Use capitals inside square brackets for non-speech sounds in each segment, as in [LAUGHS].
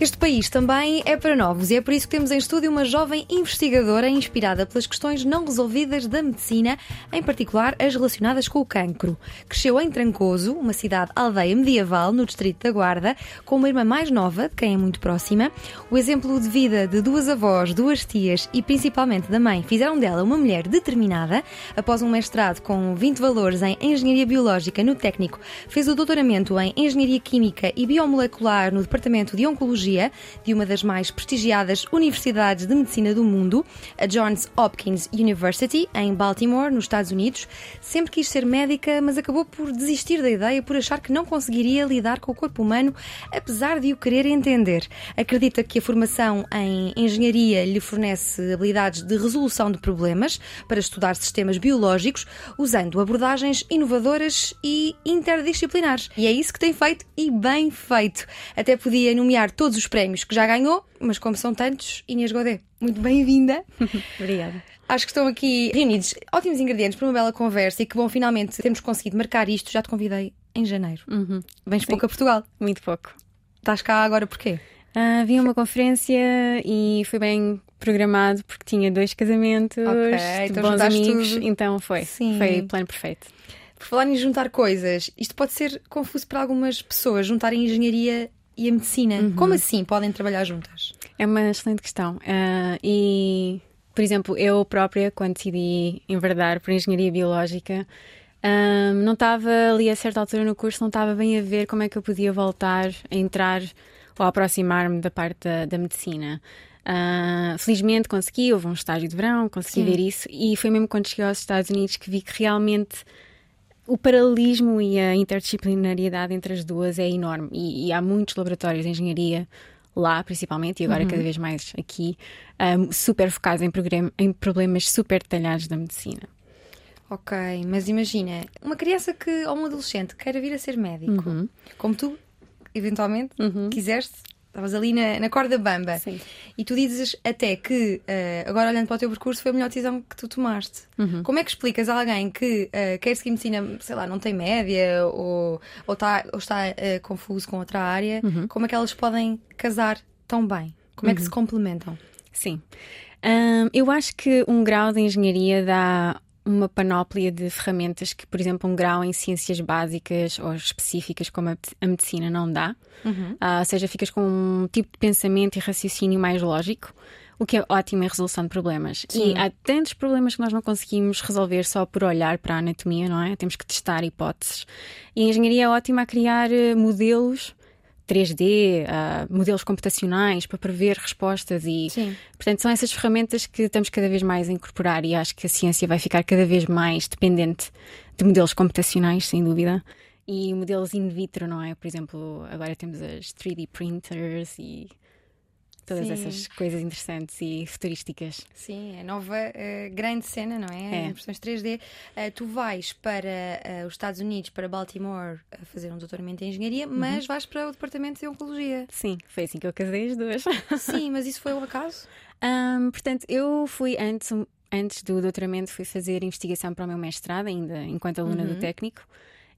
Este país também é para novos e é por isso que temos em estúdio uma jovem investigadora inspirada pelas questões não resolvidas da medicina, em particular as relacionadas com o cancro. Cresceu em Trancoso, uma cidade aldeia medieval no distrito da Guarda, com uma irmã mais nova, de quem é muito próxima. O exemplo de vida de duas avós, duas tias e principalmente da mãe fizeram dela uma mulher determinada. Após um mestrado com 20 valores em Engenharia Biológica no Técnico, fez o doutoramento em Engenharia Química e Biomolecular no Departamento de Oncologia de uma das mais prestigiadas universidades de medicina do mundo, a Johns Hopkins University, em Baltimore, nos Estados Unidos. Sempre quis ser médica, mas acabou por desistir da ideia por achar que não conseguiria lidar com o corpo humano, apesar de o querer entender. Acredita que a formação em engenharia lhe fornece habilidades de resolução de problemas para estudar sistemas biológicos, usando abordagens inovadoras e interdisciplinares. E é isso que tem feito e bem feito. Até podia nomear todos os prémios que já ganhou, mas como são tantos, Inês Godet, muito bem-vinda. [LAUGHS] Obrigada. Acho que estão aqui reunidos ótimos ingredientes para uma bela conversa e que bom finalmente termos conseguido marcar isto. Já te convidei em janeiro. Uhum. Vens pouco a Portugal. Muito pouco. Estás cá agora porquê? Uh, vi uma conferência e foi bem programado porque tinha dois casamentos, okay, então bons amigos, tudo. então foi. Sim. Foi plano perfeito. Por falar em juntar coisas, isto pode ser confuso para algumas pessoas, juntarem engenharia e a medicina. Uhum. Como assim podem trabalhar juntas? É uma excelente questão. Uh, e, por exemplo, eu própria, quando decidi enverdar por engenharia biológica, um, não estava ali a certa altura no curso, não estava bem a ver como é que eu podia voltar a entrar ou a aproximar-me da parte da, da medicina. Uh, felizmente consegui, houve um estágio de verão, consegui Sim. ver isso, e foi mesmo quando cheguei aos Estados Unidos que vi que realmente o paralelismo e a interdisciplinariedade entre as duas é enorme e, e há muitos laboratórios de engenharia lá, principalmente, e agora uhum. cada vez mais aqui, um, super focados em, em problemas super detalhados da medicina. Ok, mas imagina, uma criança que, ou um adolescente queira vir a ser médico, uhum. como tu, eventualmente, uhum. quiseste, Estavas ali na, na corda bamba. Sim. E tu dizes até que, uh, agora olhando para o teu percurso, foi a melhor decisão que tu tomaste. Uhum. Como é que explicas a alguém que uh, quer seguir medicina, sei lá, não tem média ou, ou, tá, ou está uh, confuso com outra área, uhum. como é que elas podem casar tão bem? Como é que se uhum. complementam? Sim. Um, eu acho que um grau de engenharia dá uma panóplia de ferramentas que, por exemplo, um grau em ciências básicas ou específicas como a medicina não dá. Uhum. Uh, ou seja, ficas com um tipo de pensamento e raciocínio mais lógico, o que é ótimo em resolução de problemas. Sim. E há tantos problemas que nós não conseguimos resolver só por olhar para a anatomia, não é? Temos que testar hipóteses. E a engenharia é ótima a criar eh, modelos 3D, uh, modelos computacionais para prever respostas e Sim. portanto são essas ferramentas que estamos cada vez mais a incorporar e acho que a ciência vai ficar cada vez mais dependente de modelos computacionais, sem dúvida. E modelos in vitro, não é? Por exemplo, agora temos as 3D printers e todas Sim. essas coisas interessantes e futurísticas. Sim, a nova uh, grande cena, não é? é. Impressões 3D. Uh, eh, tu vais para uh, os Estados Unidos, para Baltimore, fazer um doutoramento em engenharia, uhum. mas vais para o departamento de oncologia. Sim, foi assim que eu casei as duas. Sim, mas isso foi um acaso? [LAUGHS] Um, portanto, eu fui antes, antes do doutoramento, fui fazer investigação para o meu mestrado, ainda enquanto aluna uhum. do técnico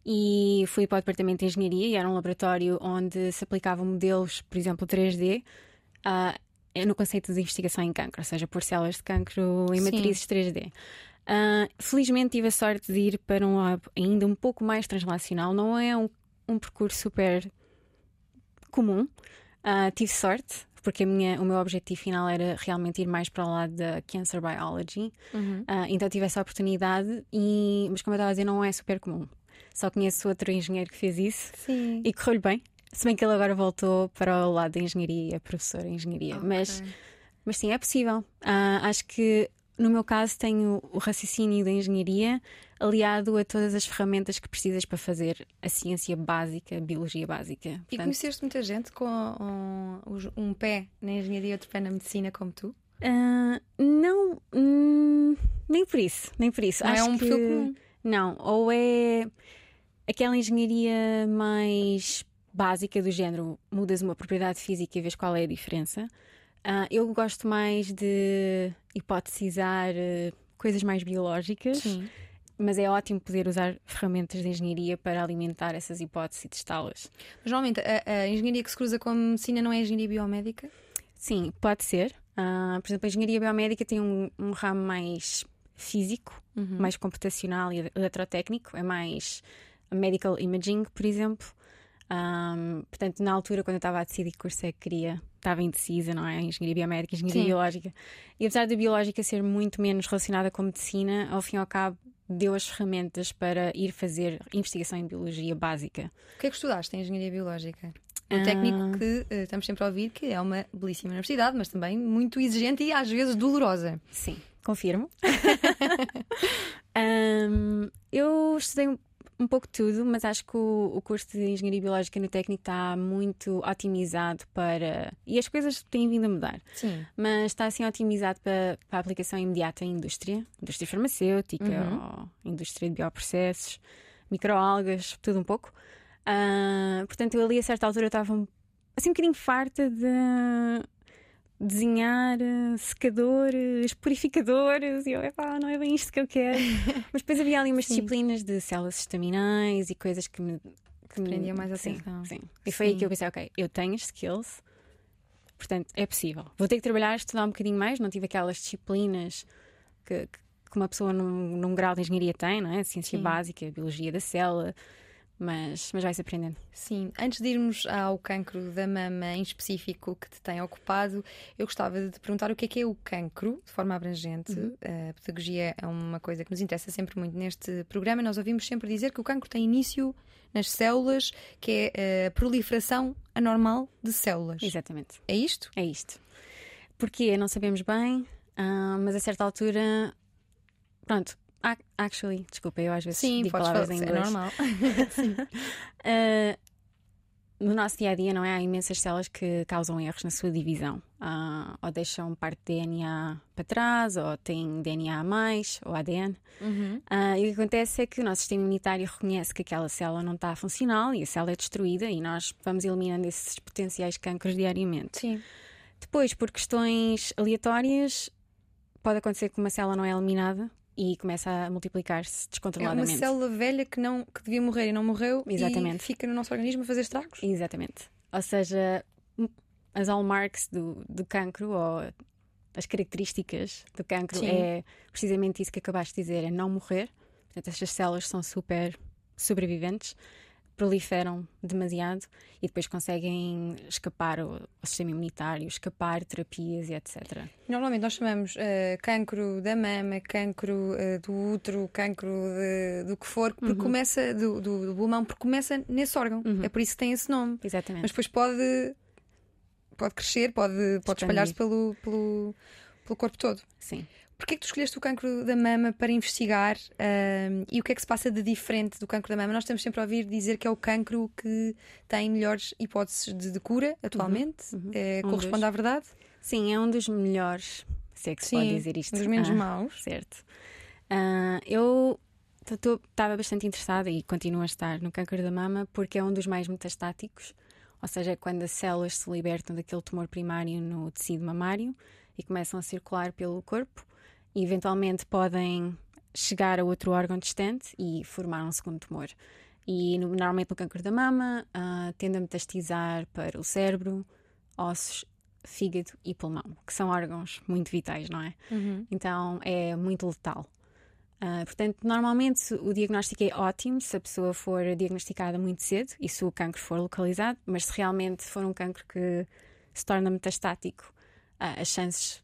e fui para o departamento de engenharia e era um laboratório onde se aplicavam modelos, por exemplo, 3D uh, no conceito de investigação em cancro, ou seja, por células de cancro em matrizes 3D. Uh, ah, felizmente tive a sorte de ir para um lab ainda um pouco mais translacional, não é um, um percurso super comum. Uh, tive sorte, porque minha, o meu objetivo final era realmente ir mais para o lado da Cancer Biology. Uhum. Uh, então tive essa oportunidade, e, mas como eu estava a dizer, não é super comum. Só conheço outro engenheiro que fez isso Sim. e correu-lhe bem. Se bem que ele agora voltou para o lado da engenharia, é professor em engenharia. Okay. Mas, mas sim, é possível. Uh, acho que no meu caso tenho o raciocínio da engenharia aliado a todas as ferramentas que precisas para fazer a ciência básica, a biologia básica. Portanto... E conheceste muita gente com um, um, pé na engenharia e outro pé na medicina como tu? Uh, não. Hum, Nem por isso, nem por isso. Não é Acho um que... perfil comum. Não, ou é aquela engenharia mais básica do género, mudas uma propriedade física e vês qual é a diferença. Ah, eu gosto mais de hipotetizar eh, coisas mais biológicas, Sim. mas é ótimo poder usar ferramentas de engenharia para alimentar essas hipóteses e testá-las. Mas, Normalmente, a, a engenharia que se cruza com a medicina não é a engenharia biomédica? Sim, pode ser. Ah, por exemplo, a engenharia biomédica tem um, um ramo mais físico, mais computacional e eletrotécnico, é mais medical imaging, por exemplo. Ahm, portanto, na altura, quando eu estava a decidir que curso é que queria, estava indecisa, não é? Engenharia biomédica, engenharia Sim. biológica. E apesar da biológica ser muito menos relacionada com medicina, ao fim e ao cabo, deu as ferramentas para ir fazer investigação em biologia básica. O que é que estudaste em engenharia biológica? Um Ah. técnico que eh, estamos sempre a ouvir que é uma belíssima universidade, mas também muito exigente e às vezes dolorosa. Sim, confirmo. [LAUGHS] Ahm, eu estudei um- pouco de tudo, mas acho que o, o curso de Engenharia Biológica no técnico está muito otimizado para. E as coisas têm vindo a mudar, Sim. mas está assim otimizado para, para a aplicação imediata em indústria, indústria farmacêutica, ou indústria de bioprocessos, microalgas, tudo um pouco. Ah, portanto, eu ali a certa altura estava assim um bocadinho farta de desenhar eh, secadores, purificadores, e eu, epá, não é bem isto que eu quero. [LAUGHS] Mas depois havia ali umas Sim. disciplinas de células estaminais e coisas que me. Que Prendiam mais a sim, atenção. Sim. E foi aí Sim. que eu pensei, ok, eu tenho as skills, portanto é possível. Vou ter que trabalhar, estudar um bocadinho mais, não tive aquelas disciplinas que, que que uma pessoa num, num grau de engenharia tem, não é? Ciência Sim. básica, biologia da célula, mas, mas vai-se aprendendo. Sim, antes de irmos ao cancro da mama em específico que te tem ocupado, eu gostava de te perguntar o que é que é o cancro, de forma abrangente. A pedagogia é uma coisa que nos interessa sempre muito neste programa. Nós ouvimos sempre dizer que o cancro tem início nas células, que é eh, a proliferação anormal de células. Exatamente. É isto? É isto. Porquê? Não sabemos bem, ah, mas a certa altura. Pronto, actually, desculpa, eu às vezes Sim, digo palavras falar, em é inglês. normal. [LAUGHS] Ah, no nosso dia a dia, não é? Há imensas células que causam erros na sua divisão. Ah, ou deixam parte de DNA para trás, ou têm DNA a mais, ou ADN. Uhum. Ah, e o que acontece é que o nosso sistema imunitário reconhece que aquela célula não está funcional e a célula é destruída, e nós vamos eliminando esses potenciais cancros diariamente. Sim. Depois, por questões aleatórias, pode acontecer que uma célula não é eliminada e começa a multiplicar-se É uma descontroladamente. célula velha que, não, que devia morrer e não morreu Exatamente. e fica no nosso organismo a fazer estragos. Exatamente. Ou seja, as hallmarks do, do cancro ou as características do cancro Sim. é precisamente isso que acabaste de dizer: é não morrer. Portanto, estas células são super sobreviventes, proliferam demasiado e depois conseguem escapar ao, sistema imunitário, escapar terapias e etc. Normalmente nós chamamos eh, cancro da mama, cancro eh, do útero, cancro de- do que for, porque começa do, do, do pulmão, porque começa nesse órgão. É por isso que tem esse nome. Exatamente. Mas depois pode, pode crescer, pode, pode espalhar-se pelo, pelo, pelo corpo todo. Sim. Porquê é que tu escolheste o cancro da mama para investigar ahm, e o que é que se passa de diferente do cancro da mama? Nós estamos sempre a ouvir dizer que é o cancro que tem melhores hipóteses de, de cura atualmente. Eh, Um corresponde dos. à verdade? Sim, é um dos melhores, se é que se pode dizer isto. um dos menos Ah, maus. Certo. Ah, eu estava bastante interessada e continuo a estar no câncer da mama porque é um dos mais metastáticos, ou seja, é quando as células se libertam daquele tumor primário no tecido mamário e começam a circular pelo corpo e eventualmente podem chegar a outro órgão distante e formar um segundo tumor. E no- normalmente no câncer da mama ah, tende a metastizar para o cérebro, ossos, fígado e pulmão, que são órgãos muito vitais, não é? Então é muito letal. Ah, portanto, normalmente o diagnóstico é ótimo se a pessoa for diagnosticada muito cedo e se o cancro for localizado, mas se realmente for um cancro que se torna metastático, ah, as chances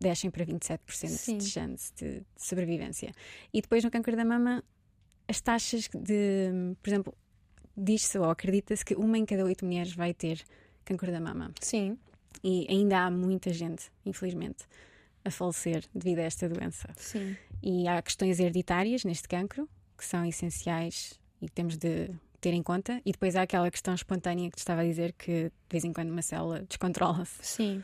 descem para 27% Sim. de chance de, de sobrevivência. E depois no câncer da mama, as taxas de, por exemplo, diz-se ou acredita-se que uma em cada oito mulheres vai ter câncer da mama. Sim, E ainda há muita gente, infelizmente, a falecer devido a esta doença. sim. E há questões hereditárias neste cancro que são essenciais e temos de ter em conta. E depois há aquela questão espontânea que te estava a dizer que de vez em quando uma célula descontrola-se. Sim.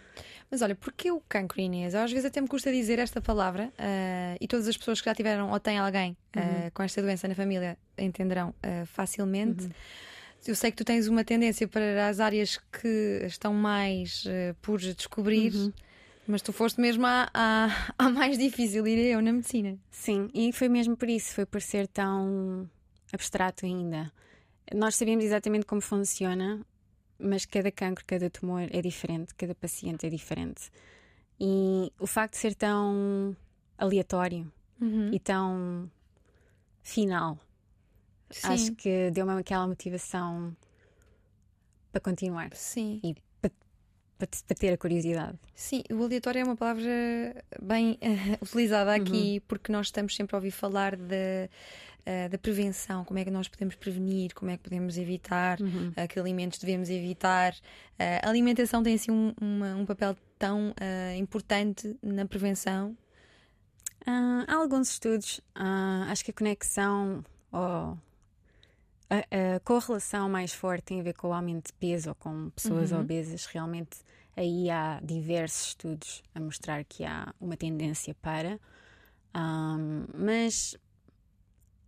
Mas olha, porquê o cancro, Inês? Às vezes até me custa dizer esta palavra uh, e todas as pessoas que já tiveram ou têm alguém uh, uhum. com esta doença na família entenderão uh, facilmente. Uhum. Eu sei que tu tens uma tendência para as áreas que estão mais por descobrir. Uhum. Mas tu foste mesmo à, à, à mais difícil, irei eu, na medicina. Sim, e foi mesmo por isso, foi por ser tão abstrato ainda. Nós sabemos exatamente como funciona, mas cada cancro, cada tumor é diferente, cada paciente é diferente. E o facto de ser tão aleatório uhum. e tão final, Sim. acho que deu-me aquela motivação para continuar. Sim. E para, ter a curiosidade. Sim, o aleatório é uma palavra bem uh, utilizada aqui, uhum. porque nós estamos sempre a ouvir falar de uh, da prevenção, como é que nós podemos prevenir, como é que podemos evitar, uhum. uh, que alimentos devemos evitar. A alimentação tem assim um, uma, um papel tão importante na prevenção. há alguns estudos, acho que a conexão ou a, a, correlação mais forte tem a ver com o aumento de peso ou com pessoas uhum. obesas. Realmente, aí há diversos estudos a mostrar que há uma tendência para. Um, mas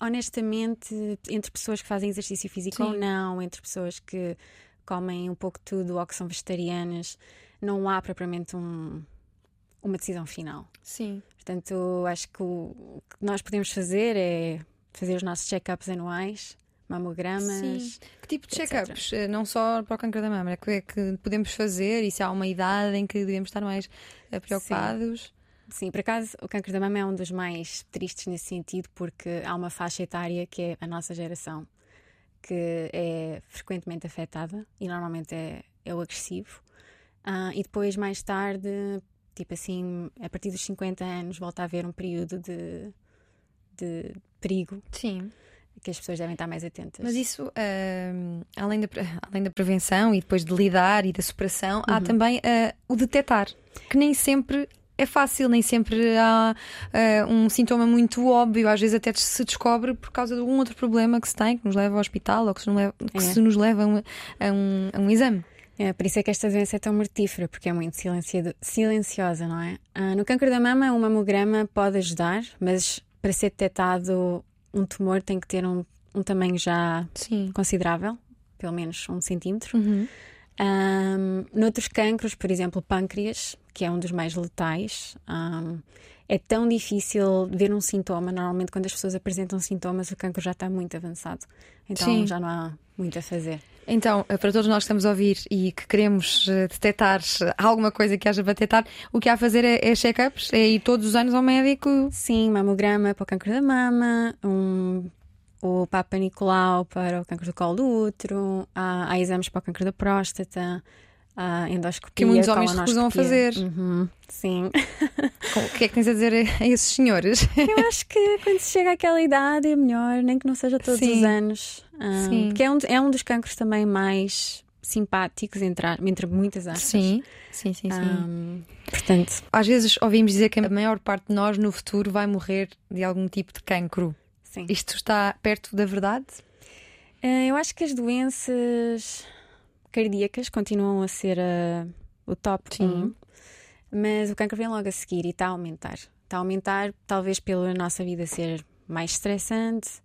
honestamente, entre pessoas que fazem exercício físico Sim. ou não, entre pessoas que comem um pouco tudo ou que são vegetarianas, não há propriamente um, uma decisão final. Sim. Portanto, acho que o, que nós podemos fazer é fazer os nossos check-ups anuais, mamogramas. Sim. Que tipo de check-ups? Eh, não só para o câncer da mama, é que, é que podemos fazer e se há uma idade em que devemos estar mais eh, preocupados? Sim. Sim, por acaso o câncer da mama é um dos mais tristes nesse sentido, porque há uma faixa etária que é a nossa geração, que é frequentemente afetada e normalmente é, é o agressivo. Uh, e depois, mais tarde, tipo assim, a partir dos 50 anos, volta a haver um período de, de perigo. Sim que as pessoas devem estar mais atentas. Mas isso, uh, além, da, [LAUGHS] além da prevenção e depois de lidar e da superação, uhum. há também uh, o detectar, que nem sempre é fácil, nem sempre há uh, um sintoma muito óbvio, às vezes até se descobre por causa de algum outro problema que se tem, que nos leva ao hospital ou que se nos leva, que é. se nos leva a, um, a, um, a um exame. É, por isso é que esta doença é tão mortífera, porque é muito silenciosa, não é? Uh, no câncer da mama, um mamograma pode ajudar, mas para ser detectado um tumor tem que ter um, um tamanho já Sim. considerável, pelo menos um centímetro. Uhum. Um, noutros cancros, por exemplo, pâncreas, que é um dos mais letais, um, é tão difícil ver um sintoma. Normalmente, quando as pessoas apresentam sintomas, o cancro já está muito avançado. Então Sim. já não há muito a fazer. Então, eh, para todos nós que estamos a ouvir e que queremos eh, detectar alguma coisa que haja para detectar, o que há a fazer é, é check-ups? É ir todos os anos ao médico? Sim, mamograma para o cancro da mama, um o Papa Nicolau para o câncer do colo do útero, há, há exames para o câncer da próstata, há endoscopia. Que muitos homens recusam a fazer. Uhum, sim. [LAUGHS] O que é que tens a dizer a esses senhores? Eu acho que quando se chega àquela idade é melhor, nem que não seja todos sim. os anos. Um, sim. Porque é um, é um dos cancros também mais simpáticos, entre, entre muitas aspas. Sim, sim, sim. sim. Um, portanto... Às vezes ouvimos dizer que a maior parte de nós no futuro vai morrer de algum tipo de cancro. Sim. Isto está perto da verdade? Uh, eu acho que as doenças cardíacas continuam a ser uh, o top Sim. 1, mas o cancro vem logo a seguir e está a aumentar. Está a aumentar, talvez pela nossa vida ser mais estressante,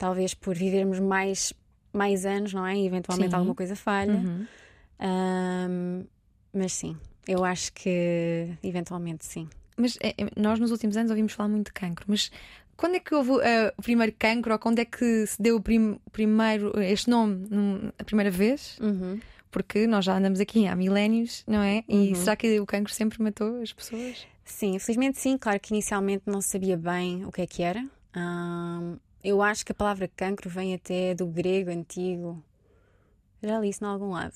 talvez por vivermos mais, mais anos, não é? E eventualmente sim. alguma coisa falha. Uhum. Um, mas sim, eu acho que eventualmente sim. Mas é, nós nos últimos anos ouvimos falar muito de cancro, mas quando é que houve uh, o primeiro cancro ou quando é que se deu o prim primeiro, este nome num, a primeira vez? Uhum. Porque nós já andamos aqui há milénios, não é? E uhum. será que o cancro sempre matou as pessoas? Sim, infelizmente sim. Claro que inicialmente não sabia bem o que é que era. Um, eu acho que a palavra cancro vem até do grego antigo. Já li isso em algum lado.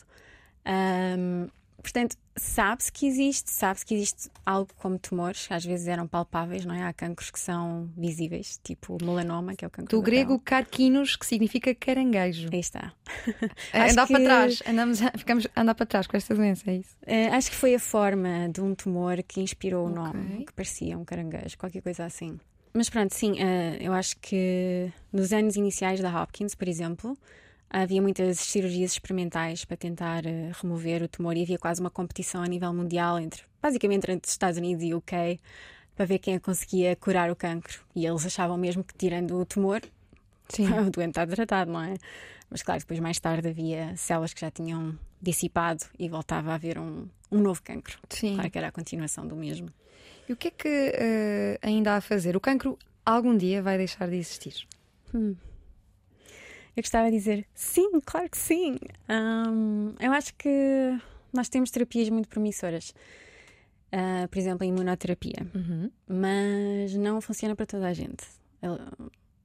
Um, Portanto, sabe-se que existe, sabe-se que existe algo como tumores, que às vezes eram palpáveis, não é? Há cancros que são visíveis, tipo o melanoma, que é o cancro do grego carquinos, que significa caranguejo. Aí está. [LAUGHS] Andar que... para trás, andamos, ficamos a andar para trás com esta doença, é isso? Uh, acho que foi a forma de um tumor que inspirou okay. o nome, que parecia um caranguejo, qualquer coisa assim. Mas pronto, sim, uh, eu acho que nos anos iniciais da Hopkins, por exemplo, Havia muitas cirurgias experimentais para tentar uh, remover o tumor e havia quase uma competição a nível mundial entre, basicamente, entre os Estados Unidos e UK para ver quem conseguia curar o cancro. E eles achavam mesmo que, tirando o tumor, Sim. [LAUGHS] o doente está tratado, não é? Mas claro, depois mais tarde havia células que já tinham dissipado e voltava a haver um, um novo cancro. Sim. Claro que era a continuação do mesmo. E o que é que uh, ainda há a fazer? O cancro algum dia vai deixar de existir? Hum. Eu gostava de dizer sim, claro que sim. Um, eu acho que nós temos terapias muito promissoras. Uh, por exemplo, a imunoterapia. Uhum. Mas não funciona para toda a gente.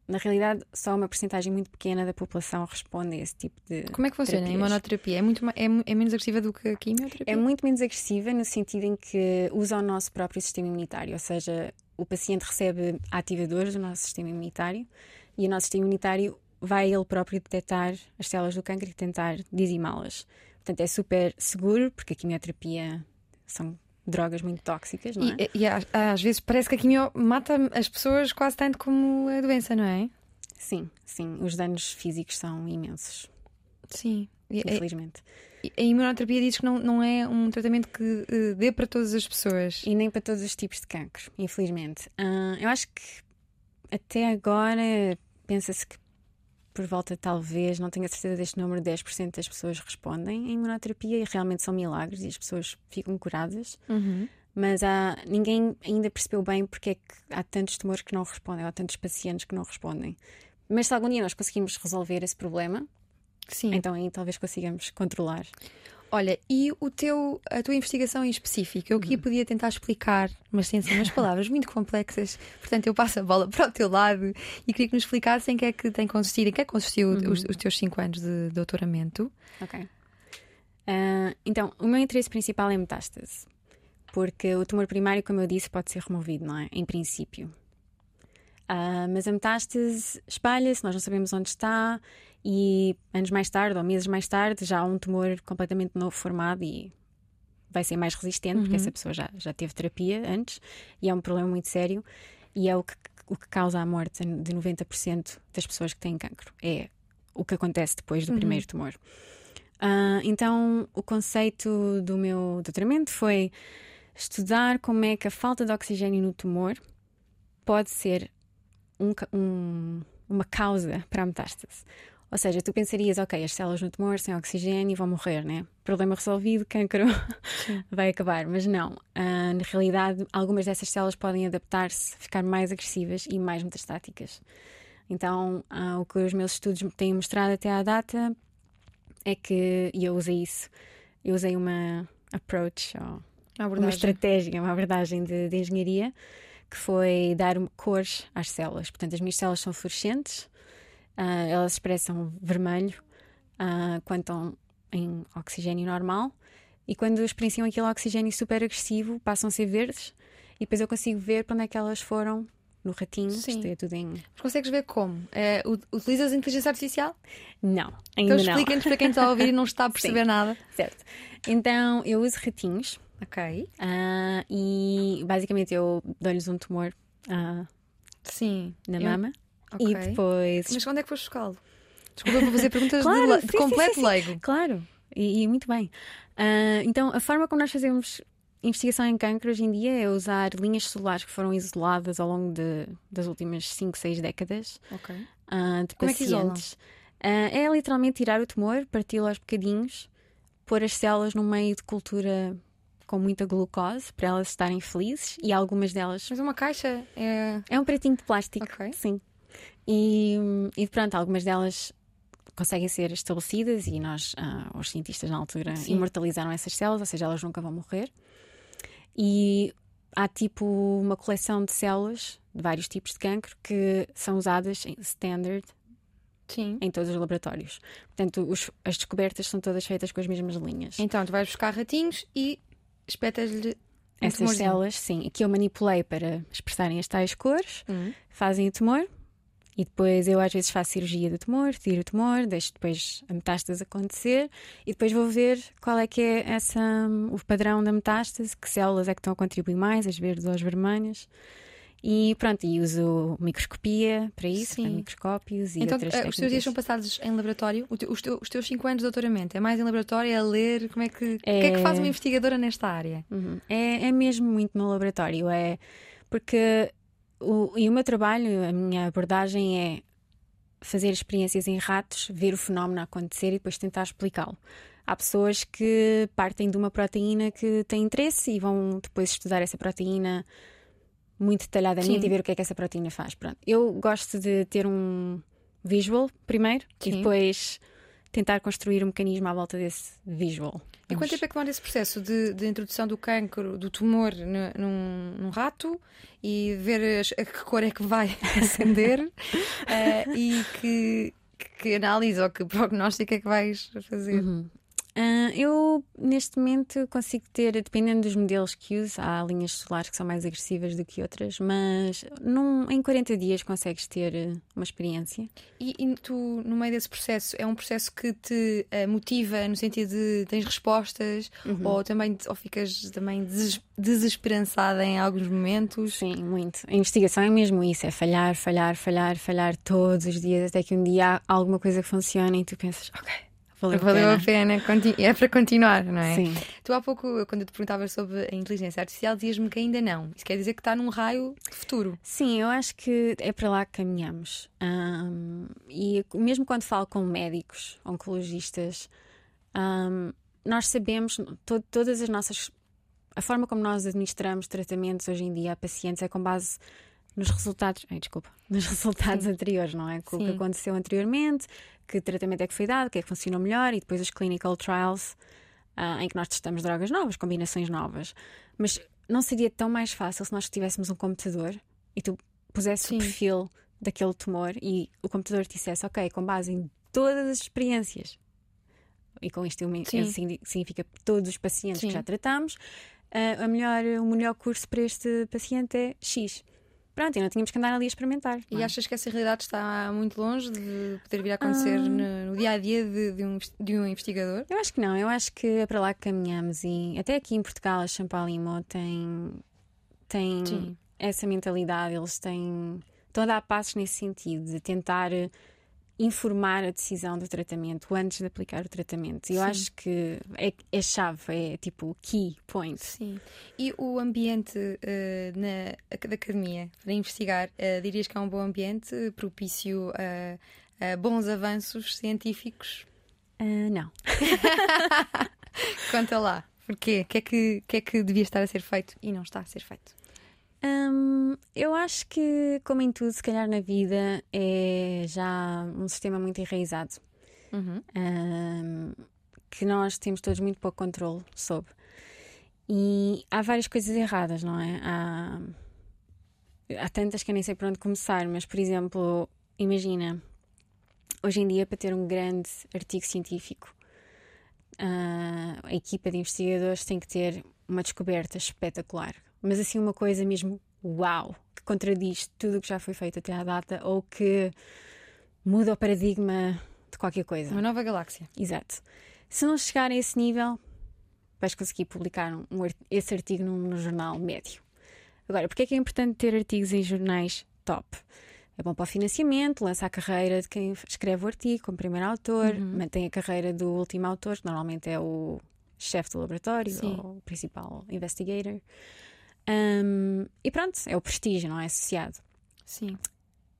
Na realidade, só uma porcentagem muito pequena da população responde a esse tipo de. Como é que funciona terapias. a imunoterapia? É, muito, é, é, menos agressiva do que a quimioterapia? É muito menos agressiva no sentido em que usa o nosso próprio sistema imunitário, ou seja, o paciente recebe ativadores do nosso sistema imunitário e o nosso sistema imunitário vai ele próprio detectar as células do câncer e tentar dizimá-las. Portanto, é super seguro, porque a quimioterapia são drogas muito tóxicas, não é? E, e às vezes parece que a quimio mata as pessoas quase tanto como a doença, não é? Sim, sim. Os danos físicos são imensos. Sim. Infelizmente. A imunoterapia diz que não, não é um tratamento que uh, dê para todas as pessoas. E nem para todos os tipos de cancro, infelizmente. Uh, eu acho que até agora pensa-se que por volta, talvez, não tenho a certeza deste número, 10% das pessoas respondem à imunoterapia e realmente são milagres e as pessoas ficam curadas. Uhum. Mas há, ninguém ainda percebeu bem porque é que há tantos tumores que não respondem, ou há tantos pacientes que não respondem. Mas se algum dia nós conseguimos resolver esse problema, Sim. então aí talvez consigamos controlar. Olha, e o teu, a tua investigação em específico, eu aqui uhum. podia tentar explicar, mas tem assim umas palavras muito complexas, portanto eu passo a bola para o teu lado e queria que nos explicasse em que é que tem consistido, em que é que consistiu uhum. os, os, teus 5 anos de doutoramento. Ok. Uh, então, o meu interesse principal é metástase, porque o tumor primário, como eu disse, pode ser removido, não é? Em princípio. Uh, mas a metástase espalha-se, nós não sabemos onde está, e anos mais tarde, ou meses mais tarde, já há um tumor completamente novo formado e vai ser mais resistente, uhum. porque essa pessoa já, já teve terapia antes, e é um problema muito sério, e é o que, o que causa a morte de 90% das pessoas que têm cancro. É o que acontece depois do uhum. primeiro tumor. Uh, então, o conceito do meu doutoramento foi estudar como é que a falta de oxigênio no tumor pode ser um, um, uma causa para a metástase. Ou seja, tu pensarias, ok, as células no tumor sem oxigênio vão morrer, né? Problema resolvido, cancro [LAUGHS] vai acabar. Mas não. Uh, na realidade, algumas dessas células podem adaptar-se, ficar mais agressivas e mais metastáticas. Então, uh, o que os meus estudos têm mostrado até à data é que, e eu usei isso, eu usei uma approach, uma, estratégia, uma abordagem de, de engenharia que foi dar cores às células. Portanto, as minhas células são fluorescentes, uh, elas expressam vermelho uh, quando estão em oxigênio normal, e quando experienciam aquele oxigênio super agressivo, passam a ser verdes, e depois eu consigo ver para onde é que elas foram no ratinho, Sim. é tudo em. Mas consegues ver como? É, utilizas a inteligência artificial? Não, ainda então, explica nos para quem está a ouvir e não está a [LAUGHS] perceber Sim. nada. Certo. Então eu uso ratinhos Ok. Uh, e basicamente eu dou-lhes um tumor uh, Sim. na eu... mama. Okay. E depois. Mas quando é que foste buscá-lo? Desculpa por fazer perguntas claro, de, de sim, completo sim, sim, leigo. Claro, e, e muito bem. Uh, então, a forma como nós fazemos investigação em cancro hoje em dia é usar linhas celulares que foram isoladas ao longo de, das últimas 5, 6 décadas okay. uh, de como pacientes. É, que uh, é literalmente tirar o tumor, parti-lo aos bocadinhos, pôr as células no meio de cultura com muita glucose para elas estarem felizes e algumas delas. Mas uma caixa é. É um pretinho de plástico. Okay. Sim. E, e pronto, algumas delas conseguem ser estabelecidas e nós, ah, os cientistas na altura, Sim. imortalizaram essas células, ou seja, elas nunca vão morrer. E há tipo uma coleção de células de vários tipos de cancro que são usadas em standard Sim. em todos os laboratórios. Portanto, os, as descobertas são todas feitas com as mesmas linhas. Então, tu vais buscar ratinhos e espetas-lhe um essas tumorzinho. células, sim, que eu manipulei para expressarem as tais cores, uhum. fazem o tumor. E depois eu às vezes faço cirurgia do tumor, tiro o tumor, deixo depois a metástase acontecer e depois vou ver qual é que é essa, o padrão da metástase, que células é que estão a contribuir mais, as verdes ou as vermelhas. E pronto, e uso microscopia para isso, para microscópios e então, outras técnicas. os teus dias são passados em laboratório? Os, teus, os teus 5 anos de doutoramento é mais em laboratório, é a ler? Como é que, é... O que é que faz uma investigadora nesta área? Uhum. É, é mesmo muito no laboratório, é porque o, e o meu trabalho, a minha abordagem é fazer experiências em ratos, ver o fenómeno acontecer e depois tentar explicá-lo. Há pessoas que partem de uma proteína que tem interesse e vão depois estudar essa proteína muito detalhadamente Sim. e ver o que é que essa proteína faz. Pronto. Eu gosto de ter um visual primeiro Sim. e depois tentar construir um mecanismo à volta desse visual. E quanto tempo é que demora esse processo de, de introdução do cancro, do tumor num, num rato e ver a que cor é que vai [LAUGHS] acender uh, e que, que análise ou que prognóstico é que vais fazer? Uhum. Uh, eu, neste momento, consigo ter, dependendo dos modelos que uso, há linhas solares que são mais agressivas do que outras, mas num, em 40 dias consegues ter eh, uma experiência. E, e, tu, no meio desse processo, é um processo que te uh, motiva no sentido de tens respostas uhum. ou também ou ficas também des desesperançada em alguns momentos? Sim, muito. A investigação é mesmo isso: é falhar, falhar, falhar, falhar todos os dias até que um dia há alguma coisa que funcione e tu pensas, ok Valeu, Valeu a pena. a pena. É para continuar, não é? Sim. Tu há pouco, quando eu te perguntava sobre a inteligência artificial, dizias-me que ainda não. Isso quer dizer que está num raio de futuro. Sim, eu acho que é para lá que caminhamos. Um, e mesmo quando falo com médicos, oncologistas, um, nós sabemos, to todas as nossas. A forma como nós administramos tratamentos hoje em dia a pacientes é com base nos resultados, ai, desculpa, nos [LAUGHS] resultados Sim. anteriores, não é? O que aconteceu anteriormente, que tratamento é que foi dado, o que é que funcionou melhor e depois os clinical trials uh, em que nós testamos drogas novas, combinações novas. Mas não seria tão mais fácil se nós tivéssemos um computador e tu pusesse o perfil daquele tumor e o computador te dissesse, ok, com base em todas as experiências, e com isto significa todos os pacientes Sim. que já tratamos, uh, a melhor, o melhor curso para este paciente é X. Pronto, e não tínhamos que andar ali a experimentar. E é? achas que essa realidade está muito longe de poder vir a acontecer ah. no, dia a dia de, de, um, de um investigador? Eu acho que não, eu acho que é para lá que caminhamos e até aqui em Portugal a Champalimo tem, tem essa mentalidade, eles têm. estão a dar passos nesse sentido, de tentar informar a decisão do tratamento antes de aplicar o tratamento. Eu Sim. acho que é, é chave, é tipo key point. Sim. E o ambiente uh, na da academia para investigar, uh, dirias que é um bom ambiente propício a, a bons avanços científicos? Uh, não. [LAUGHS] Conta lá. Porquê? O que, é que, que é que devia estar a ser feito e não está a ser feito? Hum, eu acho que, como em tudo, se calhar na vida, é já um sistema muito enraizado. Uhum. Hum, que nós temos todos muito pouco controle sobre. E há várias coisas erradas, não é? Há, há tantas que eu nem sei por onde começar, mas, por exemplo, imagina, hoje em dia, para ter um grande artigo científico, uh, a equipa de investigadores tem que ter uma descoberta espetacular mas assim uma coisa mesmo uau, que contradiz tudo o que já foi feito até à data ou que muda o paradigma de qualquer coisa. Uma nova galáxia. Exato. Se não chegar a esse nível, vais conseguir publicar um, esse artigo num, num jornal médio. Agora, porque é que é importante ter artigos em jornais top? É bom para o financiamento, lança a carreira de quem escreve o artigo como primeiro autor, uhum. mantém a carreira do último autor, que normalmente é o chefe do laboratório Sim. ou o principal investigator. Um, e pronto, é o prestígio, não é? Associado. Sim.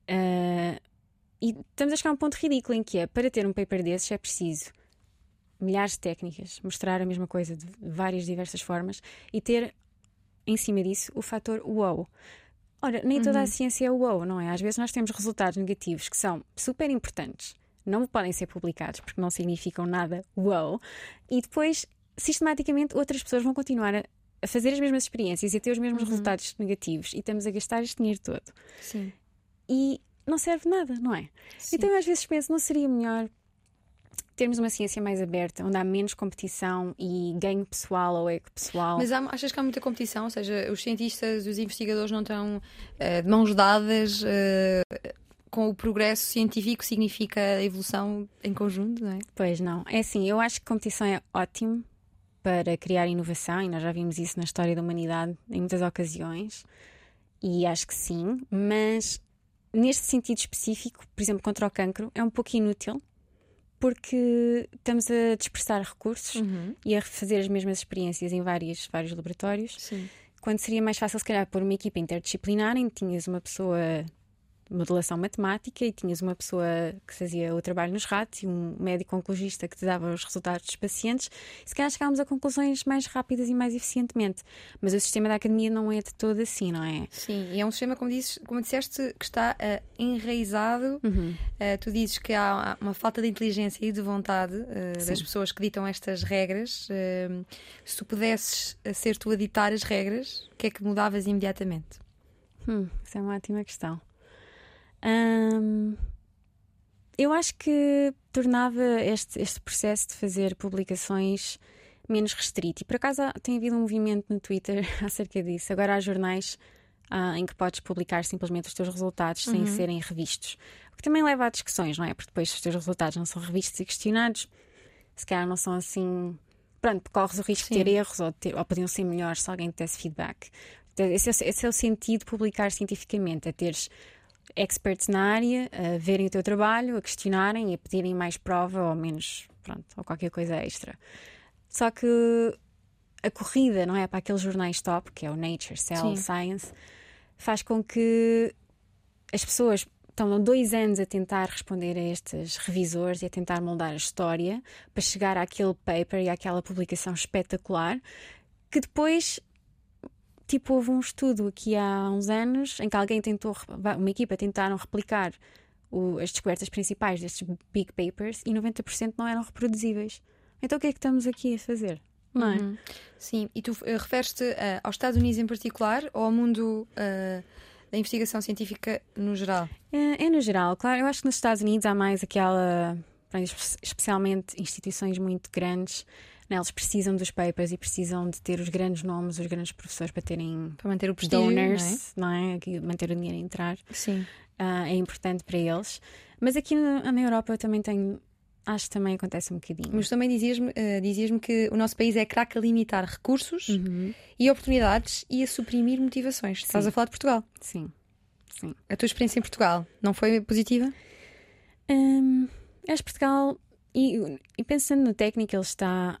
Uh, e estamos a chegar a um ponto ridículo em que é para ter um paper desses é preciso milhares de técnicas, mostrar a mesma coisa de várias diversas formas e ter em cima disso o fator wow. Ora, nem toda uhum. a ciência é wow, não é? Às vezes nós temos resultados negativos que são super importantes, não podem ser publicados porque não significam nada wow, e depois sistematicamente outras pessoas vão continuar a a fazer as mesmas experiências e a ter os mesmos uhum. resultados negativos e estamos a gastar este dinheiro todo. Sim. E não serve nada, não é? Sim. Então às vezes penso, não seria melhor termos uma ciência mais aberta, onde há menos competição e ganho pessoal ou eco pessoal. Mas há, achas que há muita competição? Ou seja, os cientistas, os investigadores não estão uh, de mãos dadas uh, com o progresso científico significa a evolução em conjunto, não é? Pois não. É assim, eu acho que competição é ótimo para criar inovação, e nós já vimos isso na história da humanidade em muitas ocasiões. E acho que sim, mas neste sentido específico, por exemplo, contra o cancro, é um pouco inútil porque estamos a dispersar recursos uhum. e a fazer as mesmas experiências em vários, vários laboratórios. Sim. Quando seria mais fácil, se calhar, pôr uma equipa interdisciplinar em que tinhas uma pessoa modelação matemática e tinhas uma pessoa que fazia o trabalho nos ratos e um médico oncologista que te dava os resultados dos pacientes, se calhar chegámos a conclusões mais rápidas e mais eficientemente. Mas o sistema da academia não é de todo assim, não é? Sim, e é um sistema, como, dizes, como disseste, que está uh, enraizado. Uhum. Uh, tu dizes que há uma falta de inteligência e de vontade uh, das pessoas que ditam estas regras. se tu pudesses ser tu a ditar as regras, o que é que mudavas imediatamente? Hum, essa é uma ótima questão eu acho que tornava este, este processo de fazer publicações menos restrito. E por acaso tem havido um movimento no Twitter [LAUGHS] acerca disso. Agora há jornais ah, em que podes publicar simplesmente os teus resultados uhum. sem serem revistos. O que também leva a discussões, não é? Porque depois os teus resultados não são revistos e questionados, se calhar não são assim. Pronto, corres o risco Sim. de ter erros ou, ter, ou podiam ser melhores se alguém te desse feedback. Esse é, esse é o sentido de publicar cientificamente, é teres experts na área a verem o teu trabalho, a questionarem e a pedirem mais prova ou menos, pronto, ou qualquer coisa extra. Só que a corrida, não é? Para aqueles jornais top, que é o Nature, Cell, Sim. Science, faz com que as pessoas estão dois anos a tentar responder a estes revisores e a tentar moldar a história para chegar àquele paper e àquela publicação espetacular que depois Tipo, houve um estudo aqui há uns anos em que alguém tentou, uma equipa tentaram replicar o, as descobertas principais destes big papers e 90% não eram reproduzíveis. Então o que é que estamos aqui a fazer? Não é? Uhum. Sim, e tu uh, referes-te uh, aos Estados Unidos em particular ou ao mundo uh, da investigação científica no geral? É, é, no geral, claro. Eu acho que nos Estados Unidos há mais aquela, especialmente instituições muito grandes né, eles precisam dos papers e precisam de ter os grandes nomes, os grandes professores para terem para manter o prestígio, donors, não é? Não é? manter o dinheiro a entrar. Sim. Uh, é importante para eles. Mas aqui na, na Europa eu também tenho Acho que também acontece um bocadinho. Mas também dizias-me uh, dizias que o nosso país é craque a limitar recursos uhum. e oportunidades e a suprimir motivações. Sim. Estás a falar de Portugal? Sim. Sim. A tua experiência em Portugal não foi positiva? Um, acho que Portugal, e, e pensando no técnico, ele está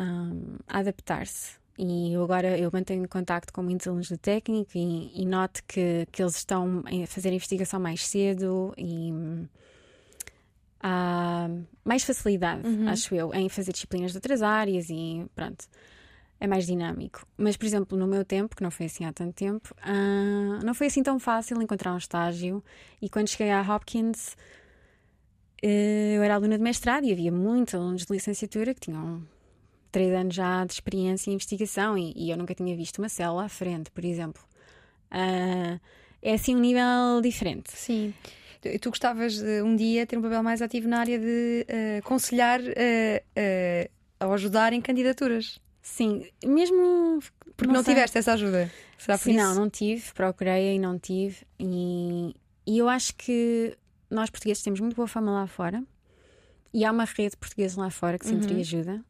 um, adaptar-se. E eu agora eu mantenho contacto com muitos alunos de técnico e, e noto que, que eles estão a fazer a investigação mais cedo e há mais facilidade, uhum. acho eu, em fazer disciplinas de outras áreas e pronto. É mais dinâmico. Mas, por exemplo, no meu tempo, que não foi assim há tanto tempo, uh, não foi assim tão fácil encontrar um estágio. E quando cheguei à Hopkins, uh, eu era aluna de mestrado e havia muitos alunos de licenciatura que tinham três anos já de experiência em investigação e, e eu nunca tinha visto uma célula à frente, por exemplo. Uh, é assim um nível diferente. Sim. Tu, gostavas de um dia ter um papel mais ativo na área de uh, aconselhar uh, ou ajudar em candidaturas. Sim, mesmo porque não, não tiveste essa ajuda. Será por Sim, isso? não, não tive, procurei e não tive. E, e eu acho que nós portugueses temos muito boa fama lá fora. E há uma rede portuguesa lá fora que sempre uhum. ajuda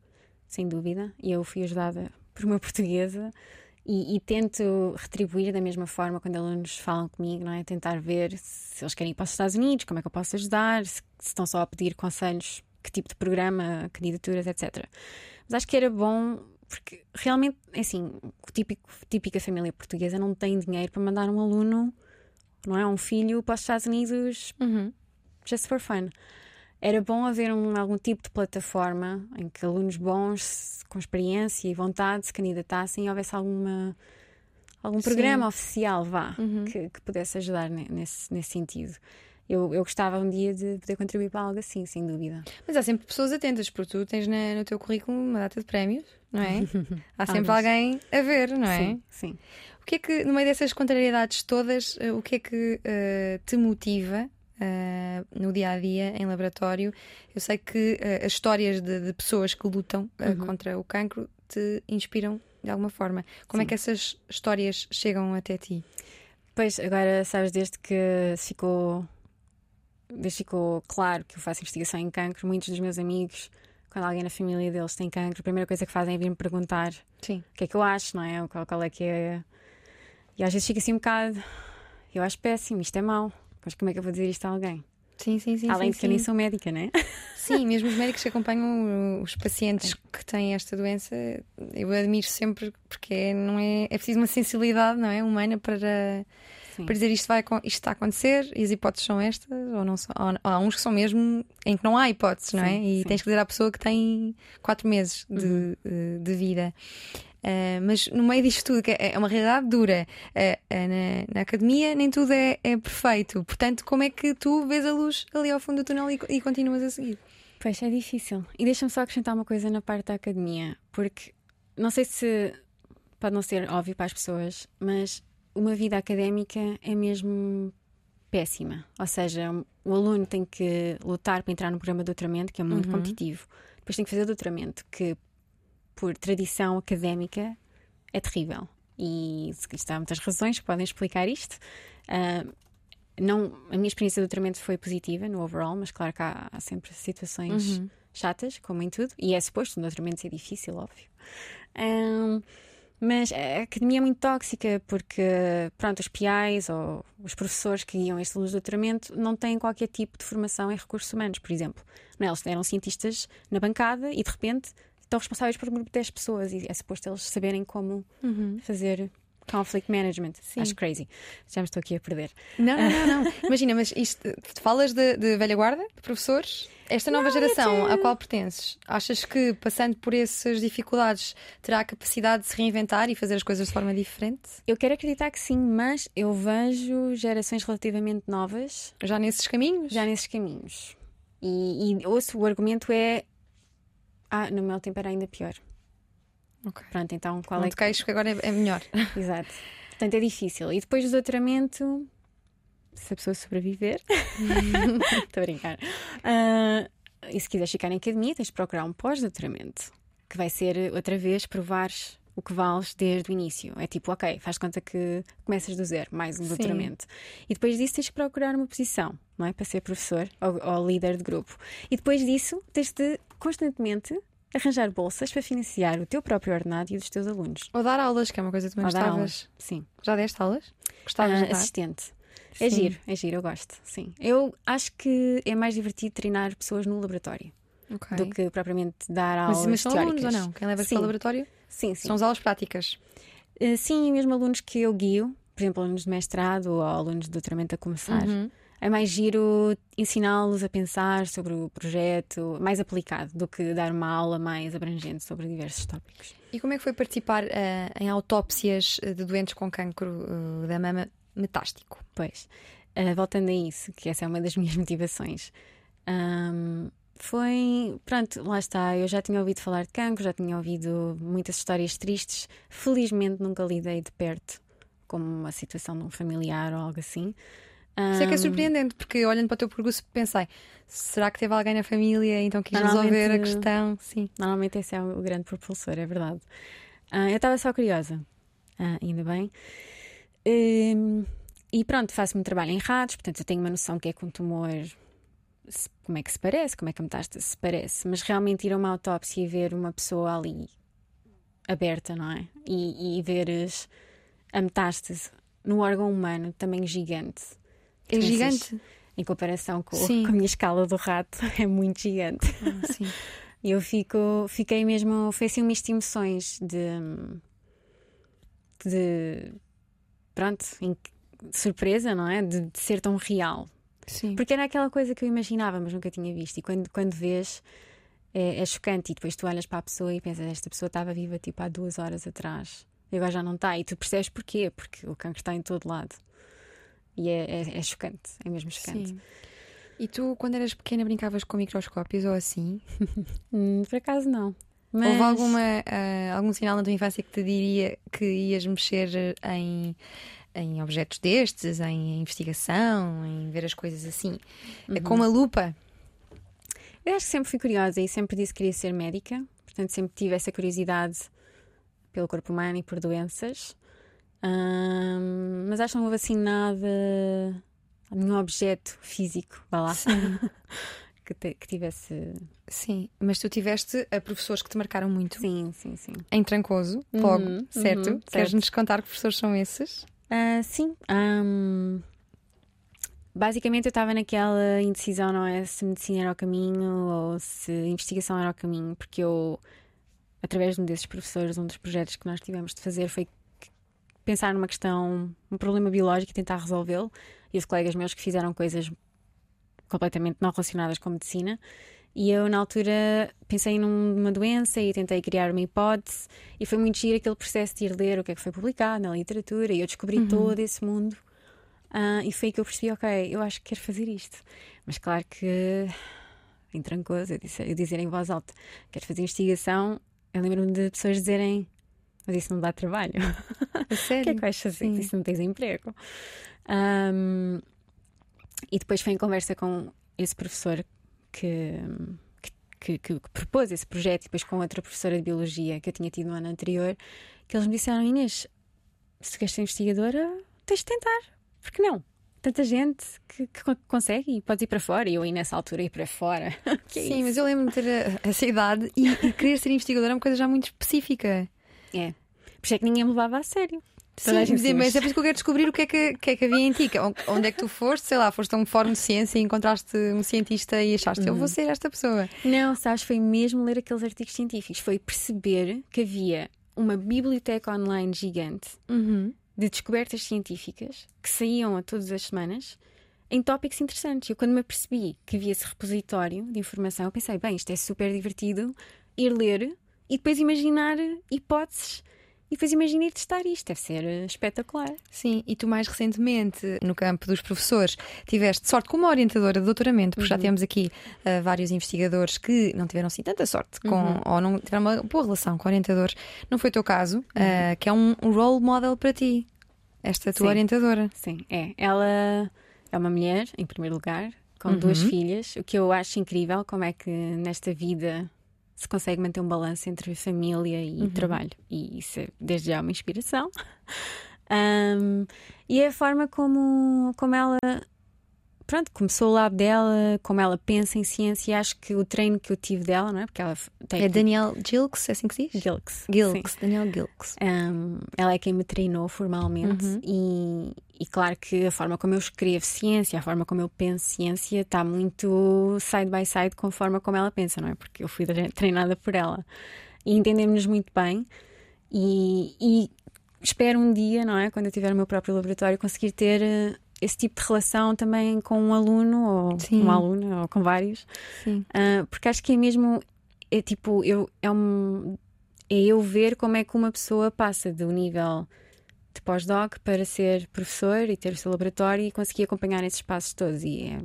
sem dúvida, e eu fui ajudada por uma [LAUGHS] portuguesa. E, e, tento retribuir da mesma forma quando alunos falam comigo, não é? Tentar ver se eles querem ir para os Estados Unidos, como é que eu posso ajudar, se, se estão só a pedir conselhos, que tipo de programa, candidaturas, etc. Mas acho que era bom, porque realmente, é assim, típico, típica família portuguesa não tem dinheiro para mandar um aluno, não é? Um filho para os Estados Unidos uhum. just for fun era bom haver um, algum tipo de plataforma em que alunos bons, com experiência e vontade, se candidatassem e houvesse alguma, algum programa Sim. oficial, vá, uhum. que, que, pudesse ajudar nesse, nesse sentido. Eu, eu gostava um dia de poder contribuir para algo assim, sem dúvida. Mas há sempre pessoas atentas, porque tu tens na, no teu currículo uma data de prémios, não é? [LAUGHS] há sempre alguém a ver, não é? Sim, sim. O que é que, no meio dessas contrariedades todas, eh, o que é que uh, te motiva uh, no dia a dia, em laboratório. Eu sei que uh, as histórias de, de, pessoas que lutam uh, uhum. contra o cancro te inspiram de alguma forma. Como é Sim. é que essas histórias chegam até ti? Pois, agora sabes, desde que ficou, desde ficou claro que eu faço investigação em cancro, muitos dos meus amigos quando alguém na família deles tem cancro, a primeira coisa que fazem é vir-me perguntar Sim. o que é que eu acho, não é? Qual, qual é que é E às vezes fica assim um bocado. Eu acho péssimo, isto é mau. Mas como é que eu vou dizer isto a alguém? Sim, sim, sim. Além sim, de que eu nem sou médica, né? [LAUGHS] Sim, mesmo os médicos que acompanham os pacientes que têm esta doença, eu admiro sempre porque é, não é, é preciso uma sensibilidade não é, humana para, para dizer isto, vai, isto está a acontecer e as hipóteses são estas, ou não são, ou, há uns que são mesmo em que não há hipóteses, não é? Sim, e sim. tens que dizer à pessoa que tem quatro meses de, uhum. de, de vida. Uh, mas no meio disto tudo, que é uma realidade dura, uh, uh, na, na, academia nem tudo é, é, perfeito. Portanto, como é que tu vês a luz ali ao fundo do túnel e, e continuas a seguir? Pois é difícil. E deixa-me só acrescentar uma coisa na parte da academia, porque não sei se pode não ser óbvio para as pessoas, mas uma vida académica é mesmo péssima. Ou seja, o aluno tem que lutar para entrar no programa de doutoramento, que é muito uhum. competitivo. Depois tem que fazer o doutoramento, que por tradição académica, é terrível. E há muitas razões que podem explicar isto. Uh, não, a minha experiência de doutoramento foi positiva no overall, mas claro que há, há sempre situações uhum. chatas, como em tudo, e é suposto o doutoramento ser difícil, óbvio. Um, mas a academia é muito tóxica porque, pronto, os PIs ou os professores que guiam este doutoramento não têm qualquer tipo de formação em recursos humanos, por exemplo. Não, é? eles eram cientistas na bancada e de repente estão responsáveis por um grupo de 10 pessoas e é suposto eles saberem como uhum. fazer conflict management. Sim. Acho crazy. Já me estou aqui a perder. Não, não, não. não. [LAUGHS] Imagina, mas isto, falas de, de, velha guarda, de professores? Esta nova não, geração a qual pertences, achas que passando por essas dificuldades terá a capacidade de se reinventar e fazer as coisas de forma diferente? Eu quero acreditar que sim, mas eu vejo gerações relativamente novas. Já nesses caminhos? Já nesses caminhos. E, e ouço o argumento é ah, no meu tempo era ainda pior. Ok. Pronto, então qual Não é te que... que agora é, é melhor. [LAUGHS] Exato. Portanto, é difícil. E depois do doutoramento, se a pessoa sobreviver, [LAUGHS] estou a brincar. Uh, e se quiseres ficar em academia, tens de procurar um pós-doutoramento, que vai ser outra vez provares o que vales desde o início. É tipo, ok, faz conta que começas do zero, mais um Sim. doutoramento. E depois disso tens que procurar uma posição, não é? Para ser professor ou, ou líder de grupo. E depois disso tens de constantemente arranjar bolsas para financiar o teu próprio ordenado e dos teus alunos. Ou dar aulas, que é uma coisa que tu gostavas. Aulas. Sim. Já deste aulas? Gostavas uh, de dar? Assistente. É sim. É giro, é giro, eu gosto, sim. Eu acho que é mais divertido treinar pessoas no laboratório okay. do que propriamente dar aulas mas, mas são teóricas. alunos ou não? Quem leva para o laboratório? Sim, sim. São as aulas práticas? Uh, sim, mesmo alunos que eu guio, por exemplo, alunos de mestrado ou alunos de doutoramento a começar. Uhum é mais giro ensiná-los a pensar sobre o projeto, mais aplicado, do que dar uma aula mais abrangente sobre diversos tópicos. E como é que foi participar uh, em autópsias de doentes com cancro uh, da mama metástico? Pois, uh, voltando a isso, que essa é uma das [LAUGHS] minhas motivações. Um, foi, pronto, lá está. Eu já tinha ouvido falar de cancro, já tinha ouvido muitas histórias tristes. Felizmente nunca lidei de perto com uma situação de um familiar ou algo assim. Isso é que é surpreendente, porque olhando para o teu percurso pensei, será que teve alguém na família então quis resolver a questão? Sim. Normalmente esse é o grande propulsor, é verdade. Uh, eu estava só curiosa, uh, ainda bem. Um, e pronto, faço meu trabalho em ratos, portanto eu tenho uma noção que é com tumor, como é que se parece, como é que a metástase se parece, mas realmente ir a uma autópsia e ver uma pessoa ali aberta, não é? E, e veres a metástase no órgão humano, também gigante é gigante. Em comparação com, com, a minha escala do rato, [LAUGHS] é muito gigante. Ah, sim. [LAUGHS] Eu fico, fiquei mesmo. Foi assim umas emoções de. de. pronto, de surpresa, não é? De, de, ser tão real. Sim. Porque era aquela coisa que eu imaginava, mas nunca tinha visto. E quando, quando vês, é, é chocante. E depois tu olhas para a pessoa e pensas: esta pessoa estava viva tipo há duas horas atrás. E agora já não está. E tu percebes porquê? Porque o cancro está em todo lado. E é, é, é chocante, é mesmo chocante. Sim. E tu, quando eras pequena, brincavas com microscópios ou assim? [LAUGHS] hum, por acaso não. Mas... Houve alguma, uh, algum sinal na tua infância que te diria que ias mexer em, em objetos destes, em investigação, em ver as coisas assim, uhum. com uma lupa? Eu acho que sempre fui curiosa e sempre disse que queria ser médica, portanto, sempre tive essa curiosidade pelo corpo humano e por doenças. Um, mas acho que não houve assim nada, nenhum objeto físico, vá lá, [LAUGHS] que, te, que, tivesse. Sim, mas tu tiveste a professores que te marcaram muito. Sim, sim, sim. Em Trancoso, logo, uhum, certo? Uhum, Queres-nos contar que professores são esses? Uh, sim. Um, basicamente eu estava naquela indecisão, não é? Se medicina era o caminho ou se investigação era o caminho, porque eu, através de um desses professores, um dos projetos que nós tivemos de fazer foi pensar numa questão, um problema biológico e tentar resolvê-lo. E os colegas meus que fizeram coisas completamente não relacionadas com medicina. E eu, na altura, pensei numa doença e tentei criar uma hipótese. E foi muito giro aquele processo de ir ler o que é que foi publicado na literatura. E eu descobri uhum. todo esse mundo. Uh, e foi aí que eu percebi: ok, eu acho que quero fazer isto. Mas, claro que, em trancoso, eu, disse, eu dizer em voz alta: quero fazer investigação. Eu lembro-me de pessoas dizerem: mas isso não dá trabalho. Sério? [LAUGHS] o que é que vais fazer? Sim. Isso não tens emprego. Um, e depois foi em conversa com esse professor que, que, que, que, propôs esse projeto, e depois com outra professora de biologia que eu tinha tido no ano anterior, que eles me disseram: Inês, se queres ser investigadora, tens de tentar. Porque não? Tanta gente que, que consegue e podes ir para fora. E eu aí nessa altura ir para fora. [LAUGHS] É Sim, mas eu lembro de ter essa idade e, e querer ser investigadora é uma coisa já muito específica. É. Por isso é que ninguém me levava a sério. Sim, dizer, mas é por isso que eu quero descobrir o que é que, que, é que havia em ti. Onde é que tu foste? Sei lá, foste a um fórum de ciência e encontraste um cientista e achaste, uhum. eu vou uhum. ser esta pessoa. Não, sabes, foi mesmo ler aqueles artigos científicos. Foi perceber que havia uma biblioteca online gigante uhum. de descobertas científicas que saíam a todas as semanas em tópicos interessantes. Eu, quando me apercebi que havia esse repositório de informação, eu pensei, bem, isto é super divertido ir ler e depois imaginar hipóteses e depois imaginei testar isto, deve ser eh, espetacular. Sim, e tu mais recentemente, no campo dos professores, tiveste sorte como orientadora de doutoramento, porque uhum. já temos aqui uh, vários investigadores que não tiveram assim tanta sorte com, uhum. ou não tiveram uma boa relação com orientadores. Não foi o teu caso, uhum. uh, que é um, um role model para ti, esta tua Sim. orientadora. Sim, é. Ela é uma mulher, em primeiro lugar, com duas uhum. filhas, o que eu acho incrível, como é que nesta vida se consegue manter um balanço entre família e uhum. trabalho. E isso é desde já uma inspiração. [LAUGHS] Um, e é a forma como, como ela pronto, começou o lab dela, como ela pensa em ciência, acho que o treino que eu tive dela, não é? Porque ela tem. É Daniel Gilks, é assim que se diz? Gilks. Gilks, Daniel Gilks. Um, ela é quem me treinou formalmente uhum. e, e claro que a forma como eu escrevo ciência, a forma como eu penso ciência está muito side by side com a forma como ela pensa, não é? Porque eu fui treinada por ela. E entendemos-nos muito bem e, e espero um dia, não é? Quando eu tiver o meu próprio laboratório, conseguir ter eh, esse tipo de relação também com um aluno ou Sim. uma aluna ou com vários. Uh, porque acho que é mesmo é tipo, eu, é, um, é eu ver como é que uma pessoa passa do nível de pós-doc para ser professor e ter o seu laboratório e conseguir acompanhar esses passos todos e é,